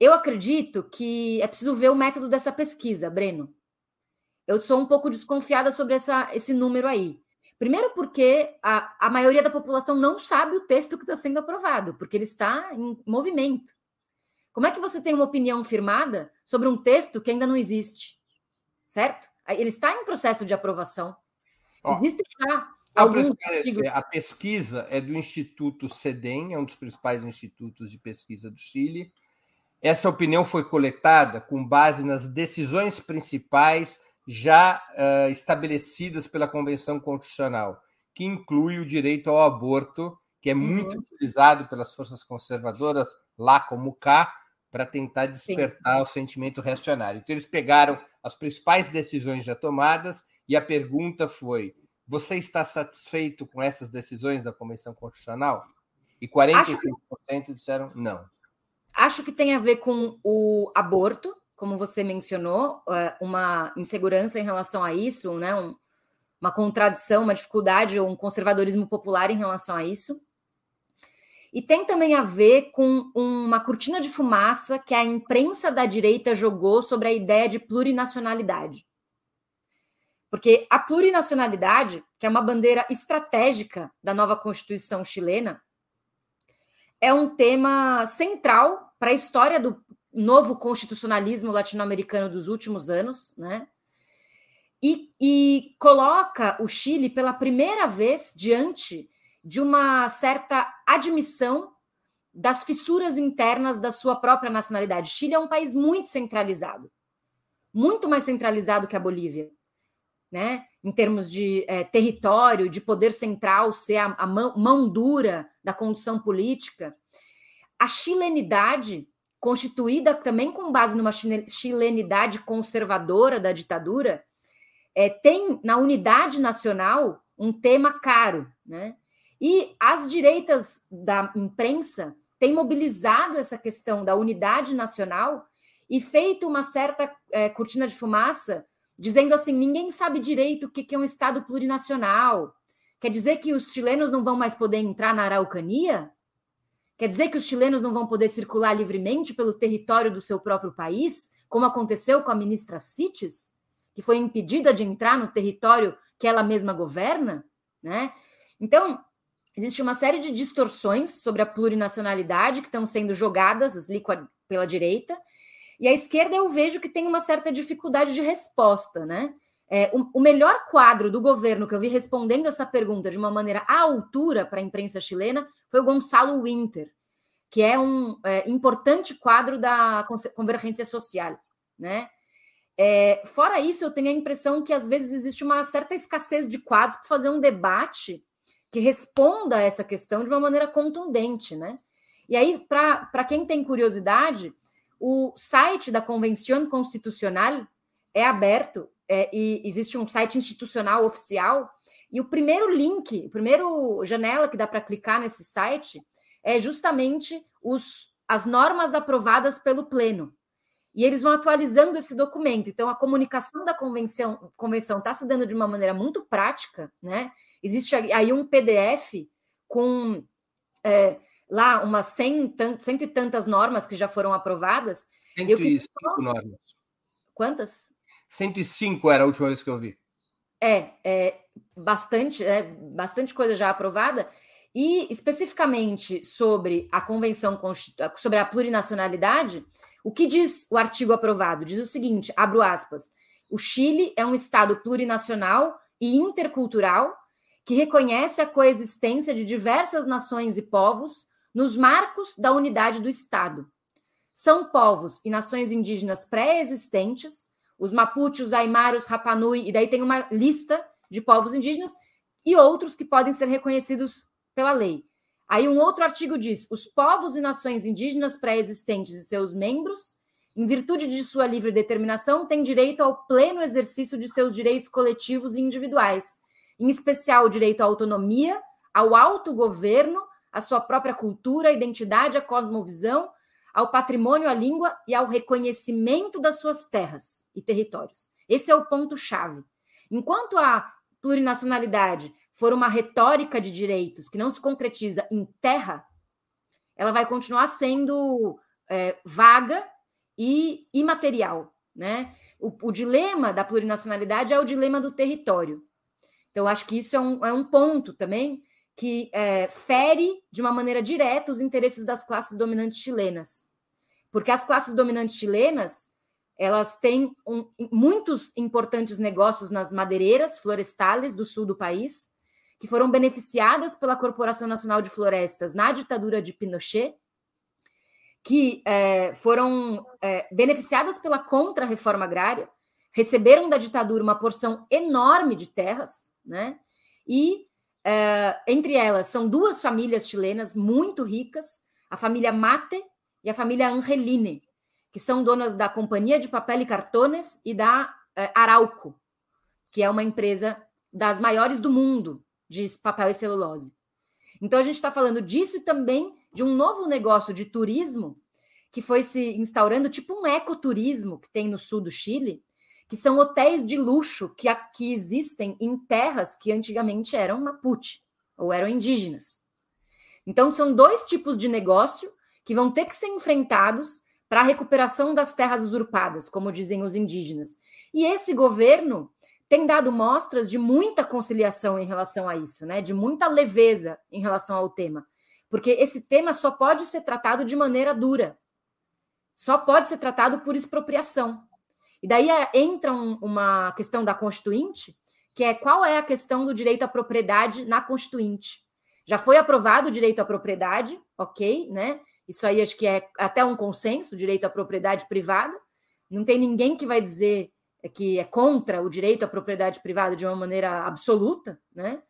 eu acredito que é preciso ver o método dessa pesquisa, Breno. Eu sou um pouco desconfiada sobre essa, esse número aí. Primeiro, porque a, a maioria da população não sabe o texto que está sendo aprovado, porque ele está em movimento. Como é que você tem uma opinião firmada sobre um texto que ainda não existe? Certo? Ele está em processo de aprovação. Ó, Existe já. Algum... A pesquisa é do Instituto CEDEM, é um dos principais institutos de pesquisa do Chile. Essa opinião foi coletada com base nas decisões principais já uh, estabelecidas pela Convenção Constitucional, que inclui o direito ao aborto, que é muito uhum. utilizado pelas forças conservadoras, lá como cá, para tentar despertar Sim. o sentimento reacionário. Então, eles pegaram as principais decisões já tomadas e a pergunta foi: você está satisfeito com essas decisões da Convenção Constitucional? E 45% que... disseram não. Acho que tem a ver com o aborto, como você mencionou, é, uma insegurança em relação a isso, né? Um, uma contradição, uma dificuldade ou um conservadorismo popular em relação a isso. E tem também a ver com uma cortina de fumaça que a imprensa da direita jogou sobre a ideia de plurinacionalidade. Porque a plurinacionalidade, que é uma bandeira estratégica da nova Constituição chilena, é um tema central para a história do novo constitucionalismo latino-americano dos últimos anos, né? E, e, coloca o Chile pela primeira vez diante de uma certa admissão das fissuras internas da sua própria nacionalidade. Chile é um país muito centralizado, muito mais centralizado que a Bolívia, né? Em termos de é, território, de poder central ser a, a mão, mão dura da condução política. A chilenidade constituída também com base numa chilenidade conservadora da ditadura, é, tem na unidade nacional um tema caro, né? E as direitas da imprensa têm mobilizado essa questão da unidade nacional e feito uma certa é, cortina de fumaça, dizendo assim: ninguém sabe direito o que é um Estado plurinacional. Quer dizer que os chilenos não vão mais poder entrar na Araucania? Quer dizer que os chilenos não vão poder circular livremente pelo território do seu próprio país, como aconteceu com a ministra Cites, que foi impedida de entrar no território que ela mesma governa, né? Então, existe uma série de distorções sobre a plurinacionalidade que estão sendo jogadas pela direita, e a esquerda eu vejo que tem uma certa dificuldade de resposta, né? É, o, o, melhor quadro do governo que eu vi respondendo essa pergunta de uma maneira à altura para a imprensa chilena foi o Gonçalo Winter, que é um é, importante quadro da convergência social, né? É, fora isso, eu tenho a impressão que às vezes existe uma certa escassez de quadros para fazer um debate que responda a essa questão de uma maneira contundente, né? E aí, para quem tem curiosidade, o site da Convenção Constitucional é aberto é, e existe um site institucional oficial. E o primeiro link, o primeiro janela que dá para clicar nesse site é justamente os, as normas aprovadas pelo Pleno. E eles vão atualizando esse documento. Então, a comunicação da convenção convenção está se dando de uma maneira muito prática, né? Existe aí um PDF com é, lá umas cem, cento e tantas normas que já foram aprovadas. 105 normas. Quantas? 105 era a última vez que eu vi. É, é bastante, é, bastante coisa já aprovada. E especificamente sobre a convenção sobre a plurinacionalidade, o que diz o artigo aprovado? Diz o seguinte: abro aspas. O Chile é um Estado plurinacional e intercultural que reconhece a coexistência de diversas nações e povos nos marcos da unidade do Estado. São povos e nações indígenas pré-existentes os Mapuche, os Aymara, os Rapanui, e daí tem uma lista de povos indígenas e outros que podem ser reconhecidos pela lei. Aí um outro artigo diz: os povos e nações indígenas pré-existentes e seus membros, em virtude de sua livre determinação, têm direito ao pleno exercício de seus direitos coletivos e individuais, em especial o direito à autonomia, ao autogoverno, à sua própria cultura, à identidade, à cosmovisão, ao patrimônio, à língua e ao reconhecimento das suas terras e territórios. Esse é o ponto-chave. Enquanto a plurinacionalidade for uma retórica de direitos que não se concretiza em terra, ela vai continuar sendo é, vaga e imaterial. Né? O, o, dilema da plurinacionalidade é o dilema do território. Então, acho que isso é um, é um ponto também que é, fere de uma maneira direta os interesses das classes dominantes chilenas. Porque as classes dominantes chilenas elas têm um, muitos importantes negócios nas madeireiras florestais do sul do país, que foram beneficiadas pela Corporação Nacional de Florestas na ditadura de Pinochet, que é, foram é, beneficiadas pela contra-reforma agrária, receberam da ditadura uma porção enorme de terras, né? E é, entre elas são duas famílias chilenas muito ricas, a família Mate e a família Angeline, que são donas da Companhia de Papel e Cartones e da é, Arauco, que é uma empresa das maiores do mundo de papel e celulose. Então a gente está falando disso e também de um novo negócio de turismo que foi se instaurando, tipo um ecoturismo que tem no sul do Chile, que são hotéis de luxo que aqui existem em terras que antigamente eram Mapuche ou eram indígenas. Então são dois tipos de negócio que vão ter que ser enfrentados para a recuperação das terras usurpadas, como dizem os indígenas. E esse governo tem dado mostras de muita conciliação em relação a isso, né? De muita leveza em relação ao tema. Porque esse tema só pode ser tratado de maneira dura. Só pode ser tratado por expropriação. E daí é, entra um, uma questão da Constituinte, que é qual é a questão do direito à propriedade na Constituinte. Já foi aprovado o direito à propriedade, ok, né? Isso aí acho que é até um consenso, direito à propriedade privada. Não tem ninguém que vai dizer que é contra o direito à propriedade privada de uma maneira absoluta, né?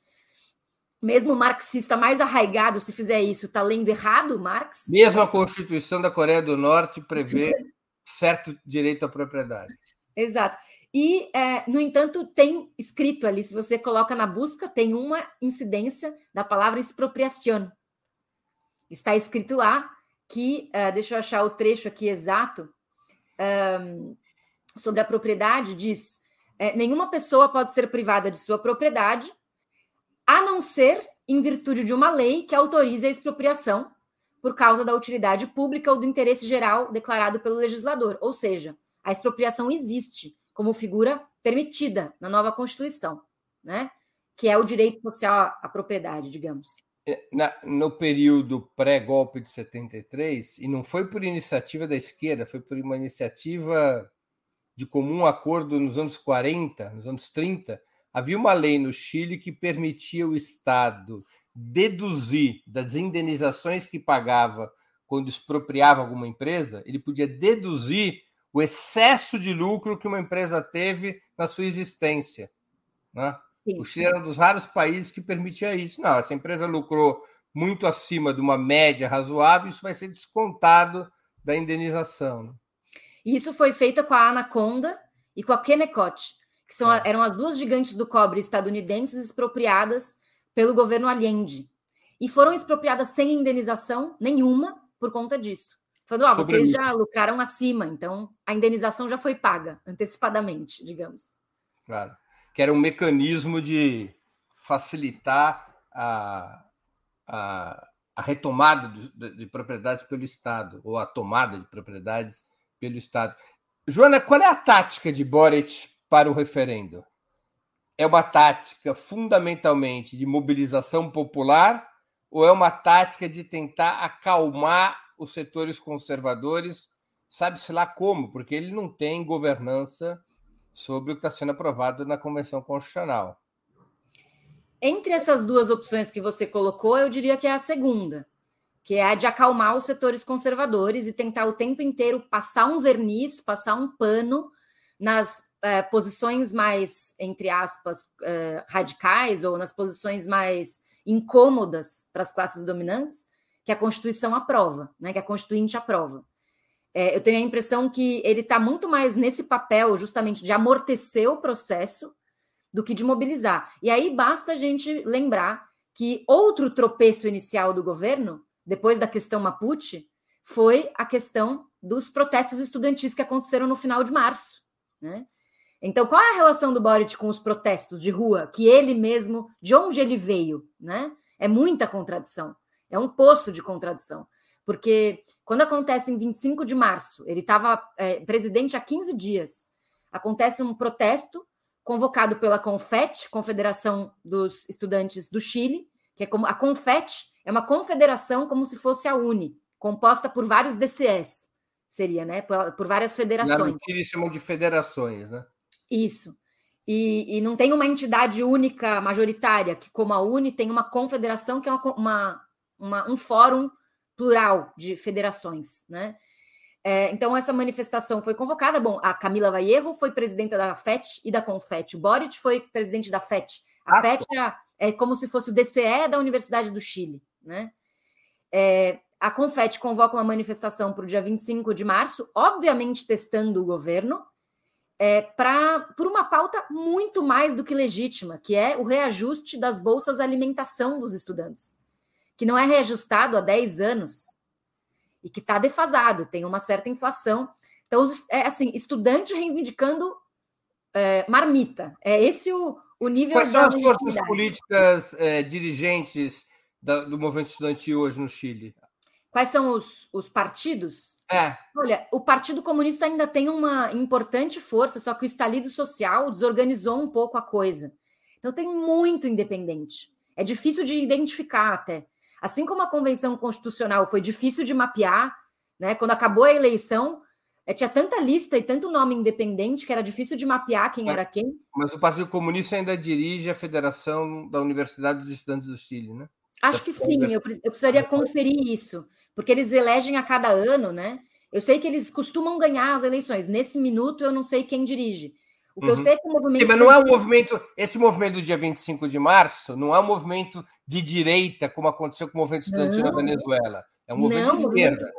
Mesmo o marxista mais arraigado, se fizer isso, está lendo errado Marx. Mesmo a Constituição da Coreia do Norte prevê [laughs] certo direito à propriedade. Exato. E, é, no entanto, tem escrito ali, se você coloca na busca, tem uma incidência da palavra expropriação. Está escrito lá que, é, deixa eu achar o trecho aqui exato, sobre a propriedade, diz: é, nenhuma pessoa pode ser privada de sua propriedade a não ser em virtude de uma lei que autorize a expropriação por causa da utilidade pública ou do interesse geral declarado pelo legislador. Ou seja, a expropriação existe como figura permitida na nova Constituição, né? que é o direito social à propriedade, digamos. É, na, no período pré-golpe de 73, e não foi por iniciativa da esquerda, foi por uma iniciativa de comum acordo nos anos 40, nos anos 30, havia uma lei no Chile que permitia o Estado deduzir das indenizações que pagava quando expropriava alguma empresa, ele podia deduzir o excesso de lucro que uma empresa teve na sua existência. Né? O Chile era um dos raros países que permitia isso. Não, essa empresa lucrou muito acima de uma média razoável, isso vai ser descontado da indenização. Né? Isso foi feito com a Anaconda e com a Kennecott, que são, é. eram as duas gigantes do cobre estadunidenses expropriadas pelo governo Allende. E foram expropriadas sem indenização nenhuma por conta disso. Falando, oh, vocês já lucraram acima, então a indenização já foi paga antecipadamente, digamos. Claro. Que era um mecanismo de facilitar a, a, a retomada de, de propriedades pelo Estado, ou a tomada de propriedades pelo Estado. Joana, qual é a tática de Boric para o referendo? É uma tática fundamentalmente de mobilização popular ou é uma tática de tentar acalmar os setores conservadores? Sabe-se lá como, porque ele não tem governança sobre o que está sendo aprovado na Convenção Constitucional. Entre essas duas opções que você colocou, eu diria que é a segunda, que é a de acalmar os setores conservadores e tentar o tempo inteiro passar um verniz, passar um pano nas é, posições mais, entre aspas, é, radicais ou nas posições mais incômodas para as classes dominantes, que a Constituição aprova, né, que a Constituinte aprova. É, eu tenho a impressão que ele está muito mais nesse papel, justamente, de amortecer o processo do que de mobilizar. E aí basta a gente lembrar que outro tropeço inicial do governo, depois da questão Mapuche, foi a questão dos protestos estudantis que aconteceram no final de março. Né? Então, qual é a relação do Boric com os protestos de rua? Que ele mesmo, de onde ele veio? Né? É muita contradição. É um poço de contradição. Porque quando acontece em 25 de março, ele estava é, presidente há 15 dias, acontece um protesto convocado pela CONFET, Confederação dos Estudantes do Chile, que é como a CONFET é uma confederação como se fosse a UNE, composta por vários DCS, seria, né? Por, por várias federações. Na Chile chamam de federações, né? Isso. E, e, não tem uma entidade única, majoritária, que, como a UNE, tem uma confederação que é uma, uma, uma um fórum plural de federações, né? É, então, essa manifestação foi convocada. Bom, a Camila Vallejo foi presidenta da FET e da CONFET. O Boric foi presidente da FET. A ah, FET é, é, como se fosse o DCE da Universidade do Chile. Né? É, a CONFET convoca uma manifestação para o dia 25 de março, obviamente testando o governo, é, pra, por uma pauta muito mais do que legítima, que é o reajuste das bolsas alimentação dos estudantes, que não é reajustado há 10 anos e que está defasado, tem uma certa inflação. Então, é assim, estudante reivindicando é, marmita. É esse o, o nível. Quais são as forças políticas é, dirigentes da, do movimento estudantil hoje no Chile? Quais são os, os partidos? É. Olha, o Partido Comunista ainda tem uma importante força, só que o estalido social desorganizou um pouco a coisa. Então tem muito independente. É difícil de identificar até. Assim como a convenção constitucional foi difícil de mapear, né? Quando acabou a eleição, é, tinha tanta lista e tanto nome independente que era difícil de mapear quem mas, era quem. Mas o Partido Comunista ainda dirige a Federação da Universidade dos Estudantes do Chile, né? Acho que sim, eu, eu precisaria conferir isso, porque eles elegem a cada ano, né? Eu sei que eles costumam ganhar as eleições. Nesse minuto, eu não sei quem dirige. O que uhum. eu sei é que o movimento. Sim, mas não é um movimento. Esse movimento do dia 25 de março não é um movimento de direita, como aconteceu com o movimento estudantil na Venezuela. É um movimento não, de esquerda. Movimento,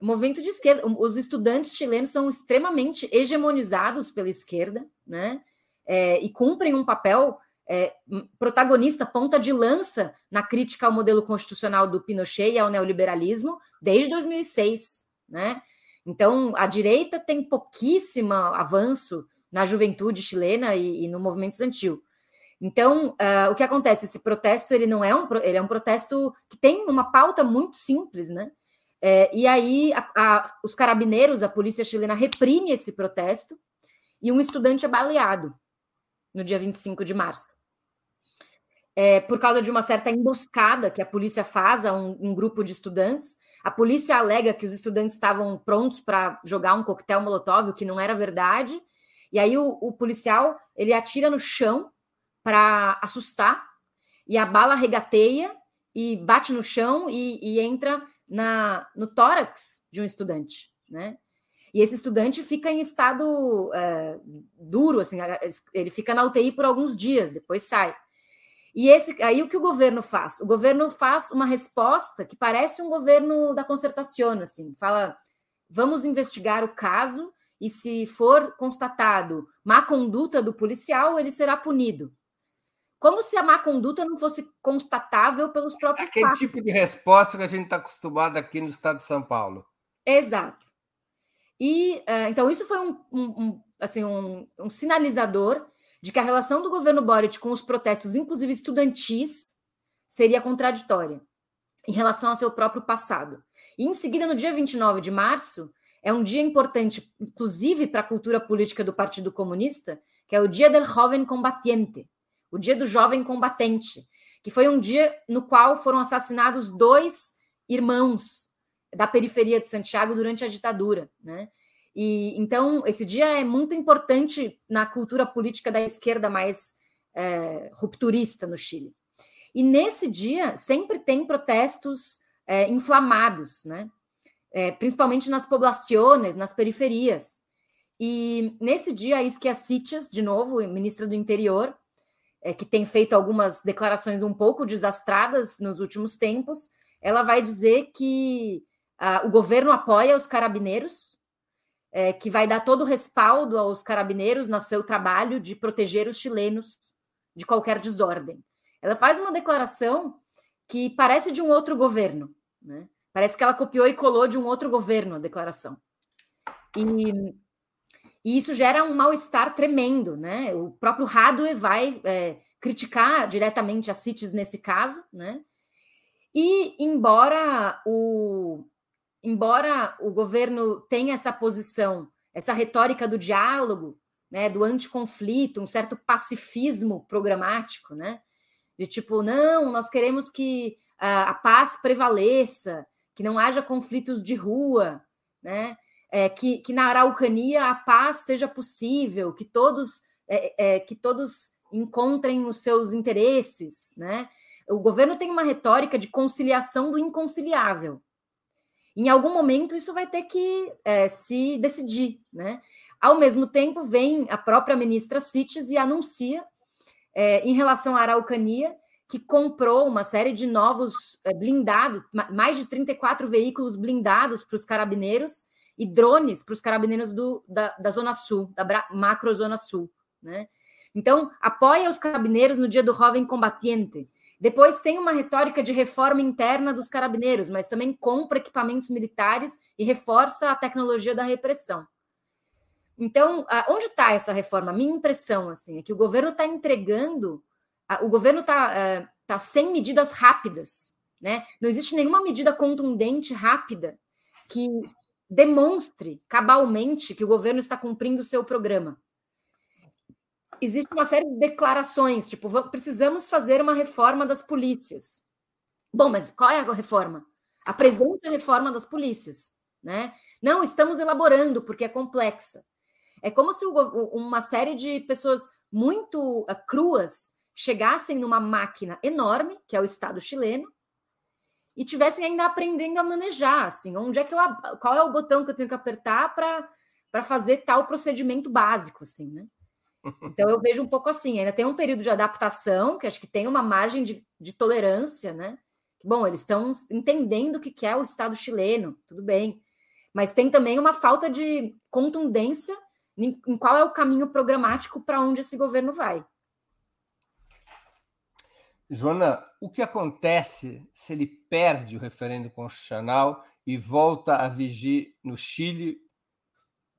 movimento de esquerda. Os estudantes chilenos são extremamente hegemonizados pela esquerda, né? É, e cumprem um papel é, protagonista, ponta de lança na crítica ao modelo constitucional do Pinochet e ao neoliberalismo desde 2006, né? Então, a direita tem pouquíssimo avanço na juventude chilena e, e no movimento estudantil. Então, uh, o que acontece? Esse protesto ele não é um ele é um protesto que tem uma pauta muito simples, né? É, e aí a, a, os carabineiros, a polícia chilena reprime esse protesto e um estudante é baleado no dia 25 de março. É, por causa de uma certa emboscada que a polícia faz a um, um grupo de estudantes. A polícia alega que os estudantes estavam prontos para jogar um coquetel molotov, o que não era verdade. E aí o, o policial ele atira no chão para assustar e a bala regateia e bate no chão e, e entra na, no tórax de um estudante, né? E esse estudante fica em estado é, duro, assim, ele fica na UTI por alguns dias, depois sai. E esse, aí o que o governo faz? O governo faz uma resposta que parece um governo da concertação, assim, fala, vamos investigar o caso e se for constatado má conduta do policial, ele será punido. Como se a má conduta não fosse constatável pelos próprios Aquele fatos. tipo de resposta que a gente está acostumado aqui no estado de São Paulo. Exato. E uh, então isso foi um, um, um assim um, um, sinalizador de que a relação do governo Boric com os protestos, inclusive estudantis, seria contraditória em relação ao seu próprio passado. E em seguida, no dia 29 de março, é um dia importante, inclusive para a cultura política do Partido Comunista, que é o Dia del Joven Combatiente, o Dia do Jovem Combatente, que foi um dia no qual foram assassinados dois irmãos da periferia de Santiago durante a ditadura, né? E então esse dia é muito importante na cultura política da esquerda mais é, rupturista no Chile. E nesse dia sempre tem protestos é, inflamados, né? é, principalmente nas poblações, nas periferias. E nesse dia, a Isquia Sitias, de novo, ministra do Interior, é, que tem feito algumas declarações um pouco desastradas nos últimos tempos, ela vai dizer que o governo apoia os carabineiros, é, que vai dar todo o respaldo aos carabineiros no seu trabalho de proteger os chilenos de qualquer desordem. Ela faz uma declaração que parece de um outro governo, né? Parece que ela copiou e colou de um outro governo a declaração. E, e isso gera um mal-estar tremendo, né? O próprio Radue vai é, criticar diretamente a CITES nesse caso, né? E embora o, embora o governo tenha essa posição, essa retórica do diálogo, né, do anticonflito, um certo pacifismo programático, né? De tipo, não, nós queremos que a, a paz prevaleça, que não haja conflitos de rua, né? É, que, que na Araucania a paz seja possível, que todos é, é, que todos encontrem os seus interesses, né? O governo tem uma retórica de conciliação do inconciliável. Em algum momento isso vai ter que é, se decidir, né? Ao mesmo tempo, vem a própria ministra Cites e anuncia, é, em relação à Araucania, que comprou uma série de novos é, blindados, mais de 34 veículos blindados para os carabineiros e drones para os carabineiros do, da, da Zona Sul, da macro Zona Sul. Né? Então, apoia os carabineiros no dia do jovem combatiente. Depois tem uma retórica de reforma interna dos carabineiros, mas também compra equipamentos militares e reforça a tecnologia da repressão. Então, onde está essa reforma? Minha impressão assim, é que o governo está entregando, o governo está é, tá sem medidas rápidas. Né? Não existe nenhuma medida contundente, rápida, que demonstre cabalmente que o governo está cumprindo o seu programa. Existe uma série de declarações, tipo, precisamos fazer uma reforma das polícias. Bom, mas qual é a reforma? Apresente a reforma das polícias, né? Não, estamos elaborando porque é complexa. É como se uma série de pessoas muito uh, cruas chegassem numa máquina enorme, que é o Estado chileno, e tivessem ainda aprendendo a manejar, assim, onde é que eu, qual é o botão que eu tenho que apertar para fazer tal procedimento básico, assim, né? Então eu vejo um pouco assim, ainda tem um período de adaptação, que acho que tem uma margem de, de tolerância, né? Bom, eles estão entendendo o que é o Estado chileno, tudo bem. Mas tem também uma falta de contundência em, em qual é o caminho programático para onde esse governo vai. Joana, o que acontece se ele perde o referendo constitucional e volta a vigir no Chile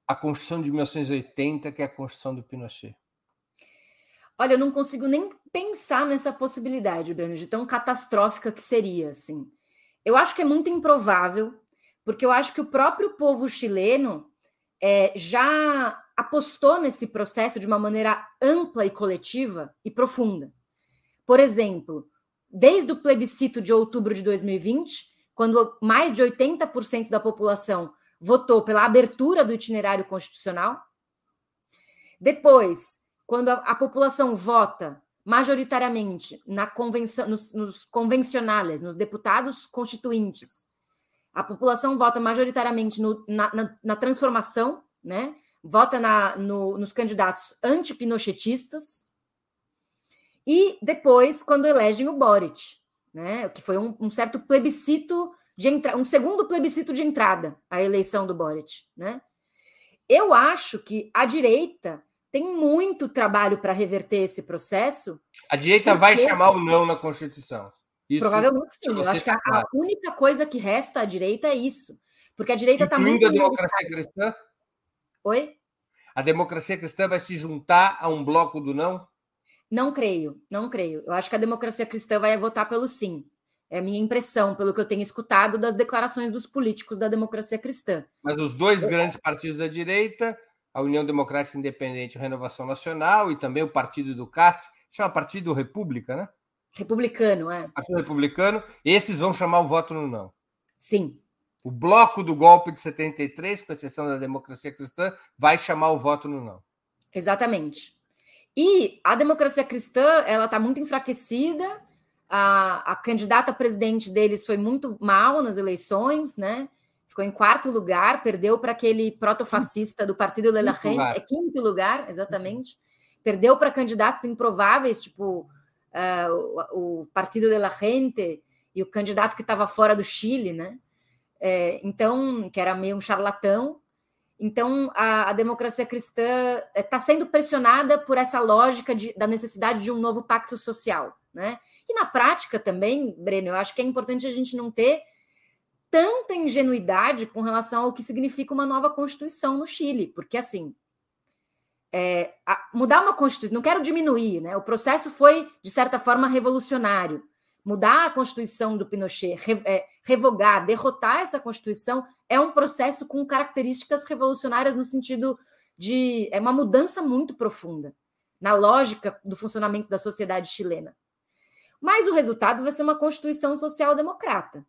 a Constituição de 1980, que é a Constituição do Pinochet? Olha, eu não consigo nem pensar nessa possibilidade, Breno, de tão catastrófica que seria, assim. Eu acho que é muito improvável, porque eu acho que o próprio povo chileno é, já apostou nesse processo de uma maneira ampla e coletiva e profunda. Por exemplo, desde o plebiscito de outubro de 2020, quando mais de 80% da população votou pela abertura do itinerário constitucional. Depois, quando a, a população vota majoritariamente na convenção, nos, nos convencionais, nos deputados constituintes, a população vota majoritariamente no, na, na, na transformação, né? vota na, no, nos candidatos antipinochetistas, e depois, quando elegem o Boric, né, que foi um, um certo plebiscito de entrada, um segundo plebiscito de entrada à eleição do Boric. Né? Eu acho que a direita tem muito trabalho para reverter esse processo. A direita vai chamar o não na Constituição. Isso Provavelmente sim. Eu acho que a, a, única coisa que resta à direita é isso. Porque a direita está muito. a democracia cristã? Oi? A democracia cristã vai se juntar a um bloco do não? Não creio, não creio. Eu acho que a democracia cristã vai votar pelo sim. É a minha impressão, pelo que eu tenho escutado das declarações dos políticos da democracia cristã. Mas os dois grandes partidos da direita, a União Democrática Independente e Renovação Nacional, e também o partido do CAS, chama Partido República, né? Republicano, é. Partido Republicano, esses vão chamar o voto no não. Sim. O bloco do golpe de 73, com exceção da democracia cristã, vai chamar o voto no não. Exatamente. E a democracia cristã, ela está muito enfraquecida. A, a candidata a presidente deles foi muito mal nas eleições, né? Ficou em quarto lugar, perdeu para aquele protofascista do Partido de la Gente, é quinto lugar, exatamente. Perdeu para candidatos improváveis, tipo uh, o, o, Partido de la Gente e o candidato que estava fora do Chile, né? É, então, que era meio um charlatão. Então, a, a democracia cristã está sendo pressionada por essa lógica de, da necessidade de um novo pacto social. Né? E na prática também, Breno, eu acho que é importante a gente não ter tanta ingenuidade com relação ao que significa uma nova Constituição no Chile, porque assim. É, mudar uma Constituição, não quero diminuir, né? O processo foi, de certa forma, revolucionário. Mudar a Constituição do Pinochet, re, é, revogar, derrotar essa Constituição, é um processo com características revolucionárias no sentido de. É uma mudança muito profunda na lógica do funcionamento da sociedade chilena. Mas o resultado vai ser uma Constituição social-democrata.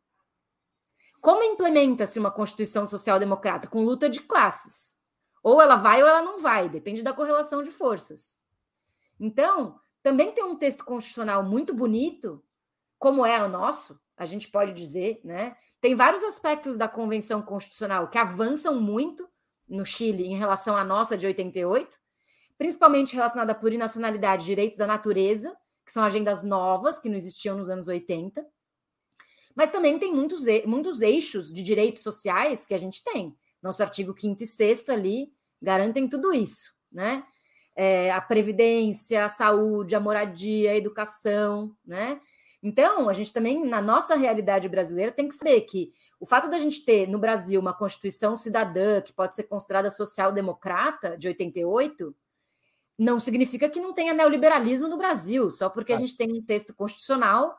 Como implementa-se uma Constituição social-democrata? Com luta de classes. Ou ela vai ou ela não vai, depende da correlação de forças. Então, também tem um texto constitucional muito bonito, como é o nosso, a gente pode dizer, né? Tem vários aspectos da Convenção Constitucional que avançam muito no Chile em relação à nossa de 88, principalmente relacionada à plurinacionalidade direitos da natureza, que são agendas novas que não existiam nos anos 80. Mas também tem muitos, muitos eixos de direitos sociais que a gente tem. Nosso artigo 5 e 6 ali garantem tudo isso, né? É, a previdência, a saúde, a moradia, a educação, né? Então, a gente também, na nossa realidade brasileira, tem que saber que o fato da gente ter no Brasil uma Constituição cidadã, que pode ser considerada social-democrata, de 88, não significa que não tenha neoliberalismo no Brasil, só porque a gente tem um texto constitucional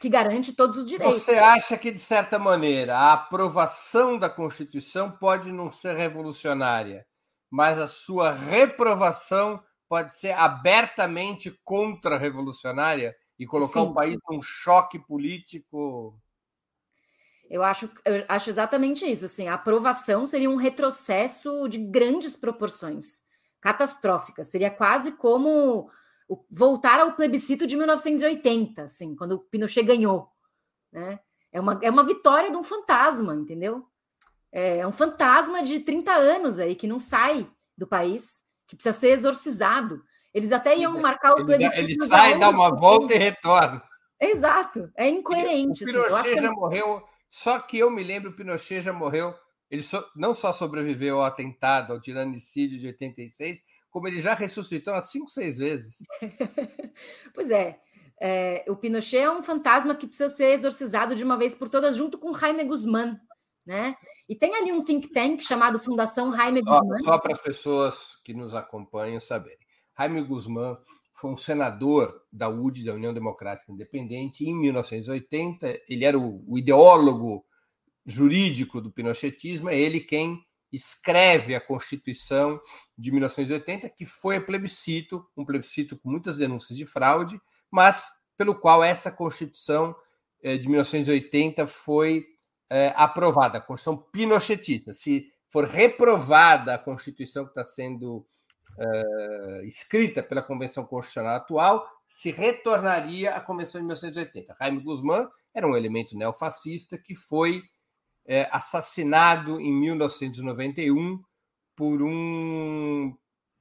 que garante todos os direitos. Você acha que, de certa maneira, a aprovação da Constituição pode não ser revolucionária, mas a sua reprovação pode ser abertamente contra-revolucionária e colocar Sim. o país num choque político? Eu acho, eu acho exatamente isso. Assim, a aprovação seria um retrocesso de grandes proporções, catastróficas. Seria quase como voltar ao plebiscito de 1980, assim, quando o Pinochet ganhou, né? É uma, é uma vitória de um fantasma, entendeu? É, é um fantasma de 30 anos aí que não sai do país, que precisa ser exorcizado. Eles até iam marcar o plebiscito. Ele, ele sai, dá uma volta e retorna. Exato, é incoerente. O Pinochet assim, já que... morreu, só que eu me lembro, o Pinochet já morreu. Ele so, não só sobreviveu ao atentado, ao tiranicídio de 86, como ele já ressuscitou umas cinco, seis vezes. [laughs] pois é, é, o Pinochet é um fantasma que precisa ser exorcizado de uma vez por todas, junto com Jaime Guzmán. Né? E tem ali um think tank chamado Fundação Jaime Guzmán. Só, só para as pessoas que nos acompanham saberem. Jaime Guzmán foi um senador da UD, da União Democrática Independente, em 1980. Ele era o, o ideólogo jurídico do pinochetismo, é ele quem escreve a Constituição de 1980, que foi plebiscito, um plebiscito com muitas denúncias de fraude, mas pelo qual essa Constituição eh, de 1980 foi é, aprovada, a Constituição pinochetista. Se for reprovada a Constituição que está sendo é, escrita pela Convenção Constitucional atual, se retornaria à Convenção de 1980. Jaime Guzmán era um elemento neofascista que foi é, assassinado em 1991 por um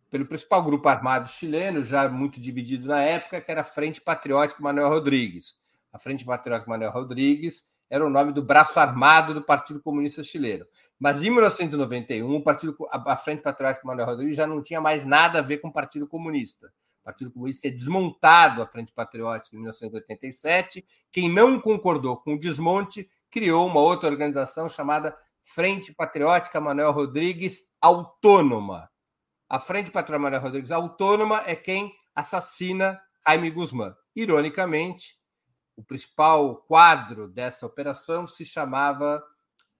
pelo principal grupo armado chileno, já muito dividido na época, que era a Frente Patriótica Manuel Rodrigues. A Frente Patriótica Manuel Rodrigues era o nome do braço armado do Partido Comunista Chileno. Mas em 1991, o Partido, a Frente Patriótica Manuel Rodrigues já não tinha mais nada a ver com o Partido Comunista. O Partido Comunista é desmontado a Frente Patriótica em 1987. Quem não concordou com o desmonte criou uma outra organização chamada Frente Patriótica Manuel Rodrigues Autônoma. A Frente Patriótica Manuel Rodrigues Autônoma é quem assassina Jaime Guzmán. Ironicamente, o principal quadro dessa operação se chamava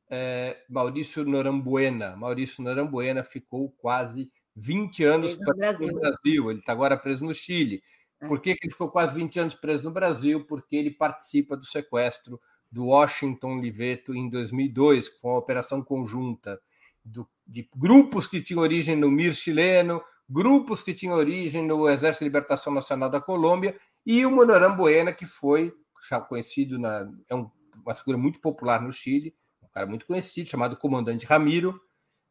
é, Maurício Norambuena. Maurício Norambuena ficou quase 20 anos preso no Brasil. no Brasil. Ele está agora preso no Chile. É. Por que, que ele ficou quase 20 anos preso no Brasil? Porque ele participa do sequestro do Washington Liveto em 2002, que foi uma operação conjunta do, de grupos que tinham origem no MIR chileno, grupos que tinham origem no Exército de Libertação Nacional da Colômbia e o Monoram Buena, que foi já conhecido, na, é um, uma figura muito popular no Chile, um cara muito conhecido, chamado Comandante Ramiro,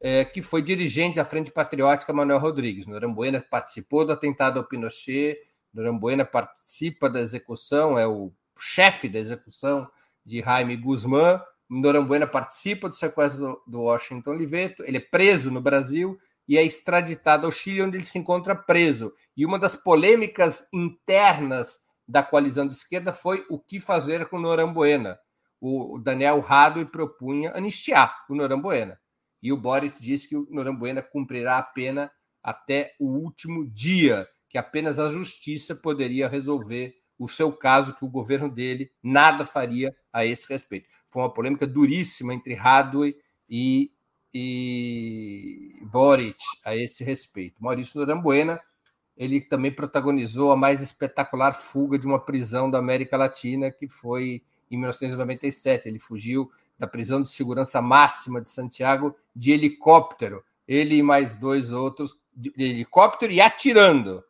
é, que foi dirigente da Frente Patriótica Manuel Rodrigues. Noram Buena participou do atentado ao Pinochet, Noram Buena participa da execução, é o chefe da execução de Jaime Guzmán, Norambuena participa do sequestro do Washington Oliveto, ele é preso no Brasil e é extraditado ao Chile, onde ele se encontra preso. E uma das polêmicas internas da coalizão de esquerda foi o que fazer com Norambuena. O Daniel Radoi propunha anistiar o Norambuena. E o Boris disse que o Norambuena cumprirá a pena até o último dia, que apenas a justiça poderia resolver o seu caso, que o governo dele nada faria a esse respeito. Foi uma polêmica duríssima entre Radoi e, e Boric a esse respeito. Maurício Norambuena, ele também protagonizou a mais espetacular fuga de uma prisão da América Latina, que foi em 1997. Ele fugiu da prisão de segurança máxima de Santiago de helicóptero. Ele e mais dois outros de helicóptero e atirando.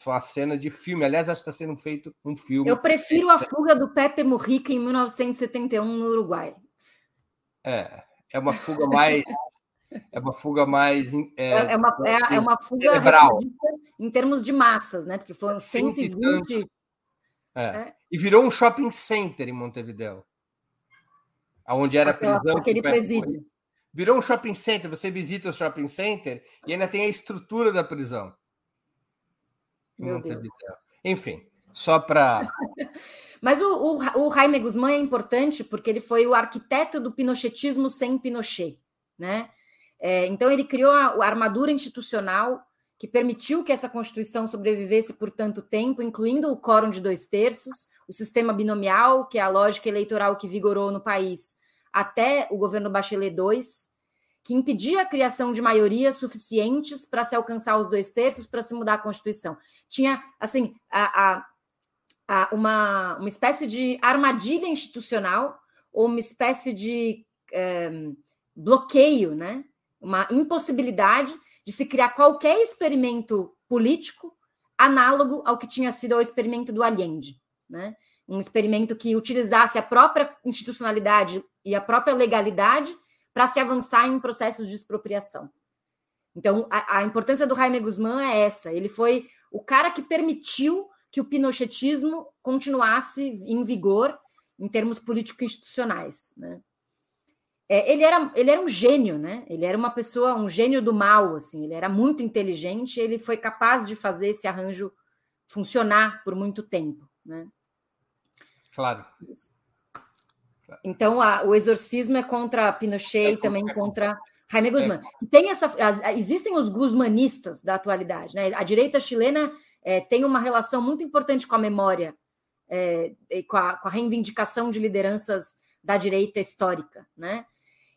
Foi uma cena de filme. Aliás, acho que está sendo feito um filme. Eu prefiro a fuga do Pepe Mujica em 1971 no Uruguai. É, é uma fuga mais. é uma fuga mais. É, é, é uma, é, é, uma fuga em termos de massas, né? Porque foram 120. É. é. E virou um shopping center em Montevideo. Onde era a prisão. Aquele presídio. Virou um shopping center. Você visita o shopping center e ainda tem a estrutura da prisão. Meu Deus. Enfim, só para. [laughs] Mas o, o, o Jaime Guzmán é importante porque ele foi o arquiteto do pinochetismo sem Pinochet, né? É, então ele criou a, a, armadura institucional que permitiu que essa Constituição sobrevivesse por tanto tempo, incluindo o quórum de dois terços, o sistema binomial, que é a lógica eleitoral que vigorou no país até o governo Bachelet II, que impedia a criação de maiorias suficientes para se alcançar os dois terços para se mudar a Constituição. Tinha, assim, a, a, a uma, uma espécie de armadilha institucional ou uma espécie de é, bloqueio, né? uma impossibilidade de se criar qualquer experimento político análogo ao que tinha sido o experimento do Allende. Né? Um experimento que utilizasse a própria institucionalidade e a própria legalidade para se avançar em processos de expropriação. Então, a, a, importância do Jaime Guzmán é essa. Ele foi o cara que permitiu que o pinochetismo continuasse em vigor em termos político-institucionais. Né? É, ele, era, ele era um gênio, né? Ele era uma pessoa, um gênio do mal, assim. Ele era muito inteligente. Ele foi capaz de fazer esse arranjo funcionar por muito tempo, né? Claro. Então, a, o exorcismo é contra Pinochet é, e também é, contra Jaime Guzmán. É. Tem essa, as, existem os guzmanistas da atualidade. Né? A direita chilena é, tem uma relação muito importante com a memória, é, com a, com, a, reivindicação de lideranças da direita histórica. Né?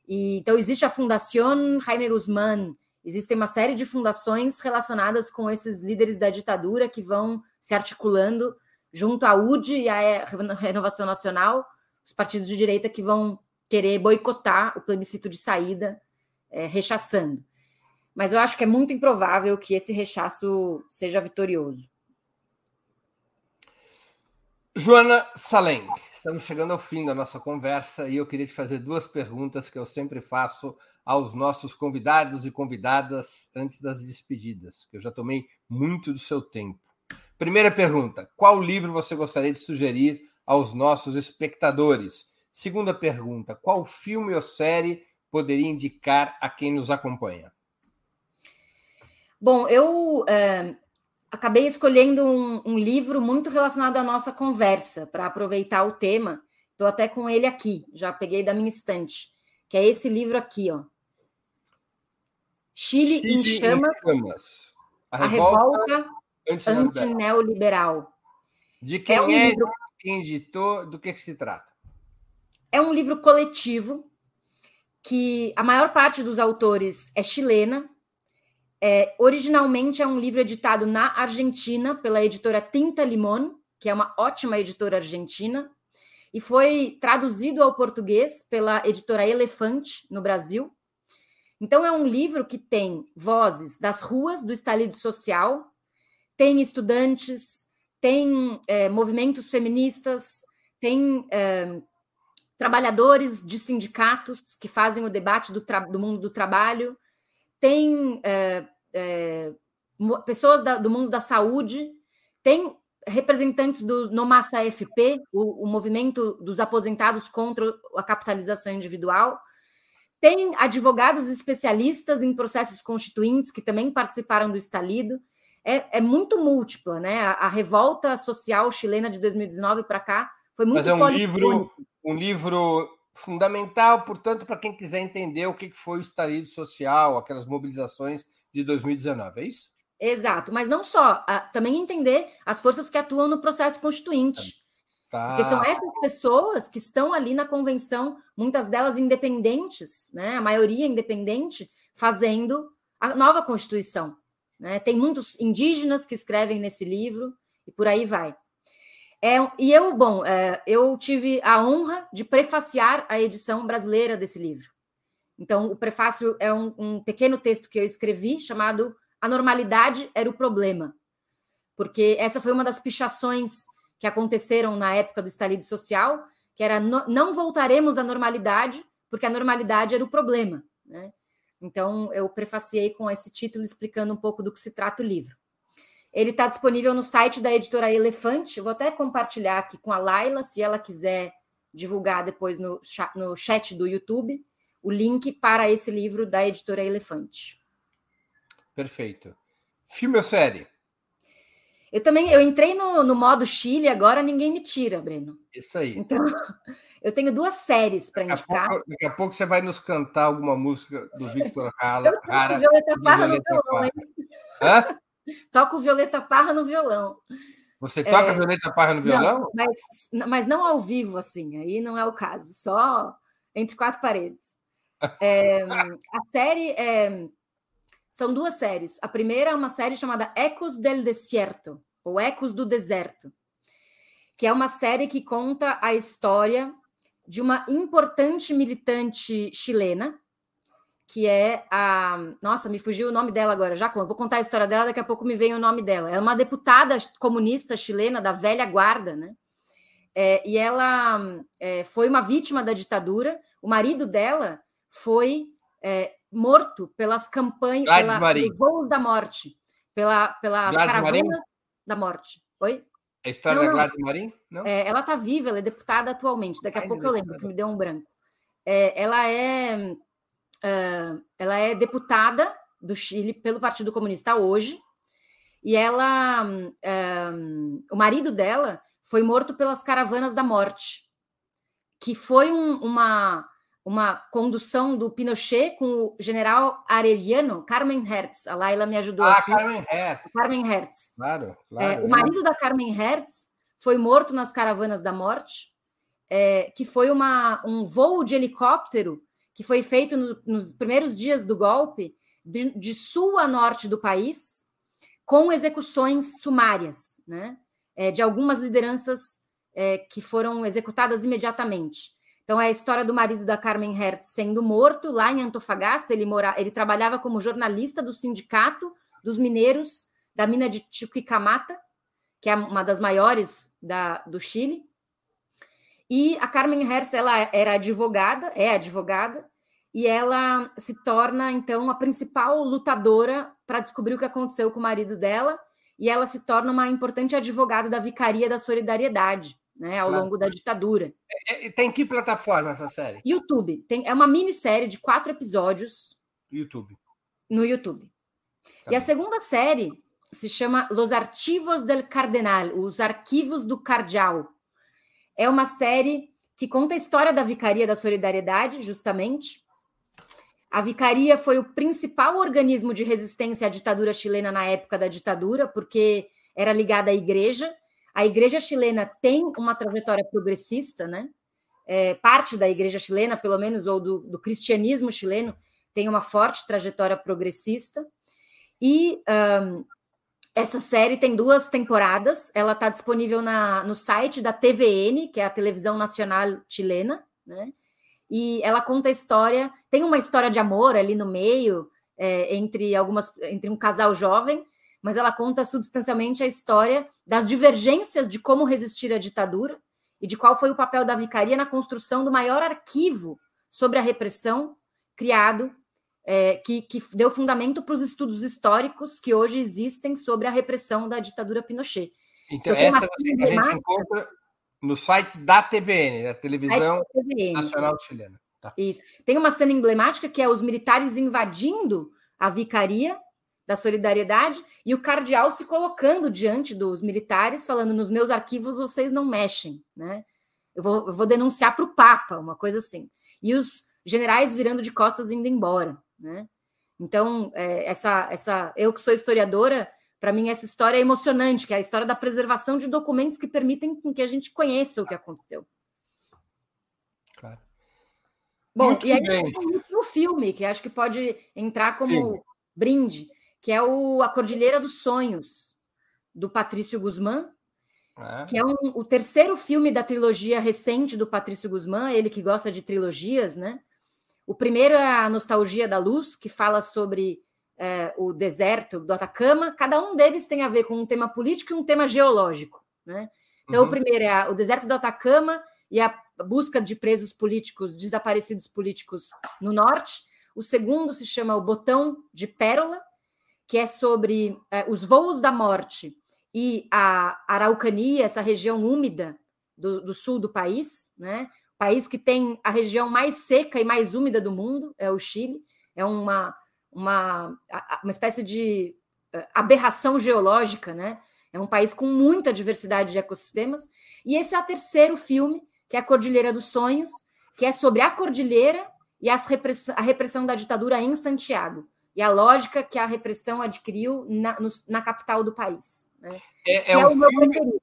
E, então, existe a Fundação Jaime Guzmán, existem uma série de fundações relacionadas com esses líderes da ditadura que vão se articulando junto à UD e à Renovação Nacional os partidos de direita que vão querer boicotar o plebiscito de saída, é, rechaçando. Mas eu acho que é muito improvável que esse rechaço seja vitorioso. Joana Salem, estamos chegando ao fim da nossa conversa e eu queria te fazer duas perguntas que eu sempre faço aos nossos convidados e convidadas antes das despedidas, que eu já tomei muito do seu tempo. Primeira pergunta: qual livro você gostaria de sugerir aos nossos espectadores? Segunda pergunta: qual filme ou série poderia indicar a quem nos acompanha? Bom, eu é, acabei escolhendo um, um, livro muito relacionado à nossa conversa, para aproveitar o tema. Estou até com ele aqui, já peguei da minha estante, que é esse livro aqui, ó. Chile, Chile em Chamas, em chamas. A, revolta, revolta antineoliberal. De quem é, um é livro quem editou, do que, que se trata? É um livro coletivo que a maior parte dos autores é chilena. É, originalmente é um livro editado na Argentina pela editora Tinta Limón, que é uma ótima editora argentina, e foi traduzido ao português pela editora Elefante no Brasil. Então é um livro que tem vozes das ruas do estalido social, tem estudantes, tem é, movimentos feministas, tem é, trabalhadores de sindicatos que fazem o debate do, do mundo do trabalho, tem é, é pessoas da, do mundo da saúde, tem representantes do Nomassa FP, o, o movimento dos aposentados contra a capitalização individual. Tem advogados especialistas em processos constituintes que também participaram do estalido. É, é muito múltipla, né? A, a, revolta social chilena de 2019 para cá foi muito Mas é um livro, um livro fundamental, portanto, para quem quiser entender o que foi o estalido social, aquelas mobilizações de 2019, é isso? Exato, mas não só, também entender as forças que atuam no processo constituinte. Tá. Porque são essas pessoas que estão ali na convenção, muitas delas independentes, né? a maioria independente, fazendo a nova Constituição. Né? Tem muitos indígenas que escrevem nesse livro e por aí vai. É, e eu, bom, é, eu tive a honra de prefaciar a edição brasileira desse livro. Então, o prefácio é um, um pequeno texto que eu escrevi chamado a normalidade era o problema. Porque essa foi uma das pichações que aconteceram na época do estalido social, que era no, não voltaremos à normalidade, porque a normalidade era o problema. Né? Então, eu prefaciei com esse título explicando um pouco do que se trata o livro. Ele está disponível no site da editora Elefante. Eu vou até compartilhar aqui com a Laila, se ela quiser divulgar depois no, no chat do YouTube, o link para esse livro da editora Elefante. Perfeito. Filme ou série? Eu também, eu entrei no, no modo Chile, agora ninguém me tira, Breno. Isso aí. Então, eu tenho duas séries para indicar. Pouco, daqui a pouco você vai nos cantar alguma música do Victor Hara. Eu toco Violeta Parra no violão, hein? Hã? Toco Violeta Parra no violão. Você toca é... Violeta Parra no violão? Não, mas, mas não ao vivo, assim, aí não é o caso, só entre quatro paredes. É, a série é são duas séries. A primeira é uma série chamada Ecos del Desierto, ou Ecos do Deserto, que é uma série que conta a história de uma importante militante chilena, que é a. Nossa, me fugiu o nome dela agora, já vou contar a história dela, daqui a pouco me vem o nome dela. É uma deputada comunista chilena da velha guarda, né? É, e ela é, foi uma vítima da ditadura. O marido dela foi é, morto pelas campanhas, pela, pelos voos da morte, pela, pelas Gladys caravanas Marim? da morte. Oi? A história não, da Gladys Marim? Não? É, ela está viva, ela é deputada atualmente. Daqui a Ai, pouco eu lembro, que me deu um branco. É, ela é uh, ela é deputada do Chile pelo Partido Comunista hoje, e ela, uh, o marido dela foi morto pelas caravanas da morte, que foi um, uma uma condução do Pinochet com o general areliano, Carmen Hertz. A Laila me ajudou ah, aqui. Carmen Hertz. Carmen Hertz. Claro, claro. É, o marido da Carmen Hertz foi morto nas caravanas da morte, é, que foi uma, um voo de helicóptero que foi feito no, nos primeiros dias do golpe, de, de, sul a norte do país, com execuções sumárias, né? É, de algumas lideranças é, que foram executadas imediatamente. Então é a história do marido da Carmen Hertz sendo morto lá em Antofagasta. Ele, mora, ele trabalhava como jornalista do sindicato dos mineiros da mina de Chuquicamata, que é uma das maiores da, do Chile. E a Carmen Hertz ela era advogada, é advogada, e ela se torna então a principal lutadora para descobrir o que aconteceu com o marido dela, e ela se torna uma importante advogada da Vicaria da Solidariedade né, ao claro. longo da ditadura. É, é, tem que plataforma essa série? YouTube. Tem, é uma minissérie de quatro episódios. YouTube. No YouTube. Tá e bem. a segunda série se chama Los Archivos del Cardenal, Os Arquivos do Cardeal. É uma série que conta a história da Vicaria da Solidariedade, justamente. A Vicaria foi o principal organismo de resistência à ditadura chilena na época da ditadura, porque era ligada à igreja a igreja chilena tem uma trajetória progressista, né? É, parte da igreja chilena, pelo menos, ou do, do, cristianismo chileno, tem uma forte trajetória progressista. E um, essa série tem duas temporadas. Ela está disponível na, no site da TVN, que é a televisão nacional chilena, né? E ela conta a história. Tem uma história de amor ali no meio é, entre algumas, entre um casal jovem mas ela conta substancialmente a história das divergências de como resistir à ditadura e de qual foi o papel da vicaria na construção do maior arquivo sobre a repressão criado, é, que, que deu fundamento para os estudos históricos que hoje existem sobre a repressão da ditadura Pinochet. Então, essa a gente encontra no site da TVN, da Televisão TVN. Nacional Chilena. Tá. Isso. Tem uma cena emblemática que é os militares invadindo a vicaria da solidariedade e o cardeal se colocando diante dos militares, falando: nos meus arquivos vocês não mexem, né? Eu vou, eu vou denunciar para o Papa, uma coisa assim. E os generais virando de costas indo embora, né? Então, é, essa, essa, eu que sou historiadora, para mim essa história é emocionante, que é a história da preservação de documentos que permitem que a gente conheça o que aconteceu. Claro. Bom, Muito e aí bem. tem um último filme que acho que pode entrar como Sim. brinde, que é o A Cordilheira dos Sonhos, do Patrício Guzmán, é. que é um, o terceiro filme da trilogia recente do Patrício Guzmán, ele que gosta de trilogias, né? O primeiro é a Nostalgia da Luz, que fala sobre é, o deserto do Atacama. Cada um deles tem a ver com um tema político e um tema geológico. Né? Então, uhum. o primeiro é a, o deserto do Atacama e a busca de presos políticos, desaparecidos políticos no norte. O segundo se chama O Botão de Pérola, que é sobre é, os voos da morte e a Araucania, essa região úmida do, do sul do país, né? país que tem a região mais seca e mais úmida do mundo, é o Chile. É uma, uma, uma espécie de eh, aberração geológica, né? É um país com muita diversidade de ecossistemas. E esse é o terceiro filme, que é a Cordilheira dos Sonhos, que é sobre a cordilheira e as repressão, a repressão da ditadura em Santiago. E a lógica que a repressão adquiriu na, no, na capital do país. Né? É, é, é um o filme,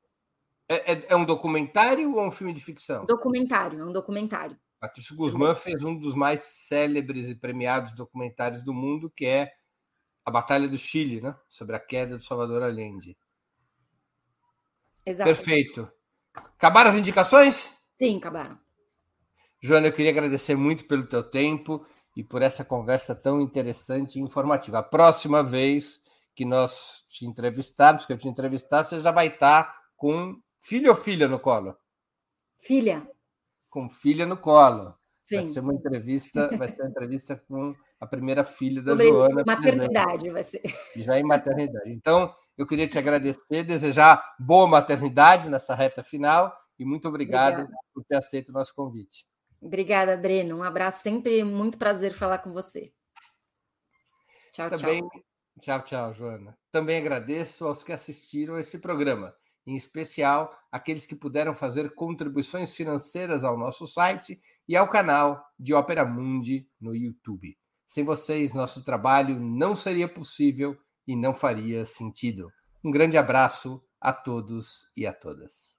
é, é, é, um documentário ou um filme de ficção? Documentário, é um documentário. Patrício Guzmán fez um dos mais célebres e premiados documentários do mundo, que é A Batalha do Chile, né? sobre a queda do Salvador Allende. Exato. Perfeito. Acabaram as indicações? Sim, acabaram. Joana, eu queria agradecer muito pelo teu tempo e por essa conversa tão interessante e informativa. A próxima vez que nós te entrevistarmos, que eu te entrevistar, você já vai estar com Filho ou filha no colo? Filha. Com filha no colo. Sim. Vai ser uma entrevista, vai ser uma entrevista com a primeira filha da Sobre Joana. Maternidade vai ser. Já em maternidade. Então, eu queria te agradecer, desejar boa maternidade nessa reta final e muito obrigado Obrigada. por ter aceito o nosso convite. Obrigada, Breno. Um abraço, sempre muito prazer falar com você. Tchau, Também, tchau. Tchau, tchau, Joana. Também agradeço aos que assistiram esse programa em especial aqueles que puderam fazer contribuições financeiras ao nosso site e ao canal de Ópera Mundi no YouTube. Sem vocês, nosso trabalho não seria possível e não faria sentido. Um grande abraço a todos e a todas.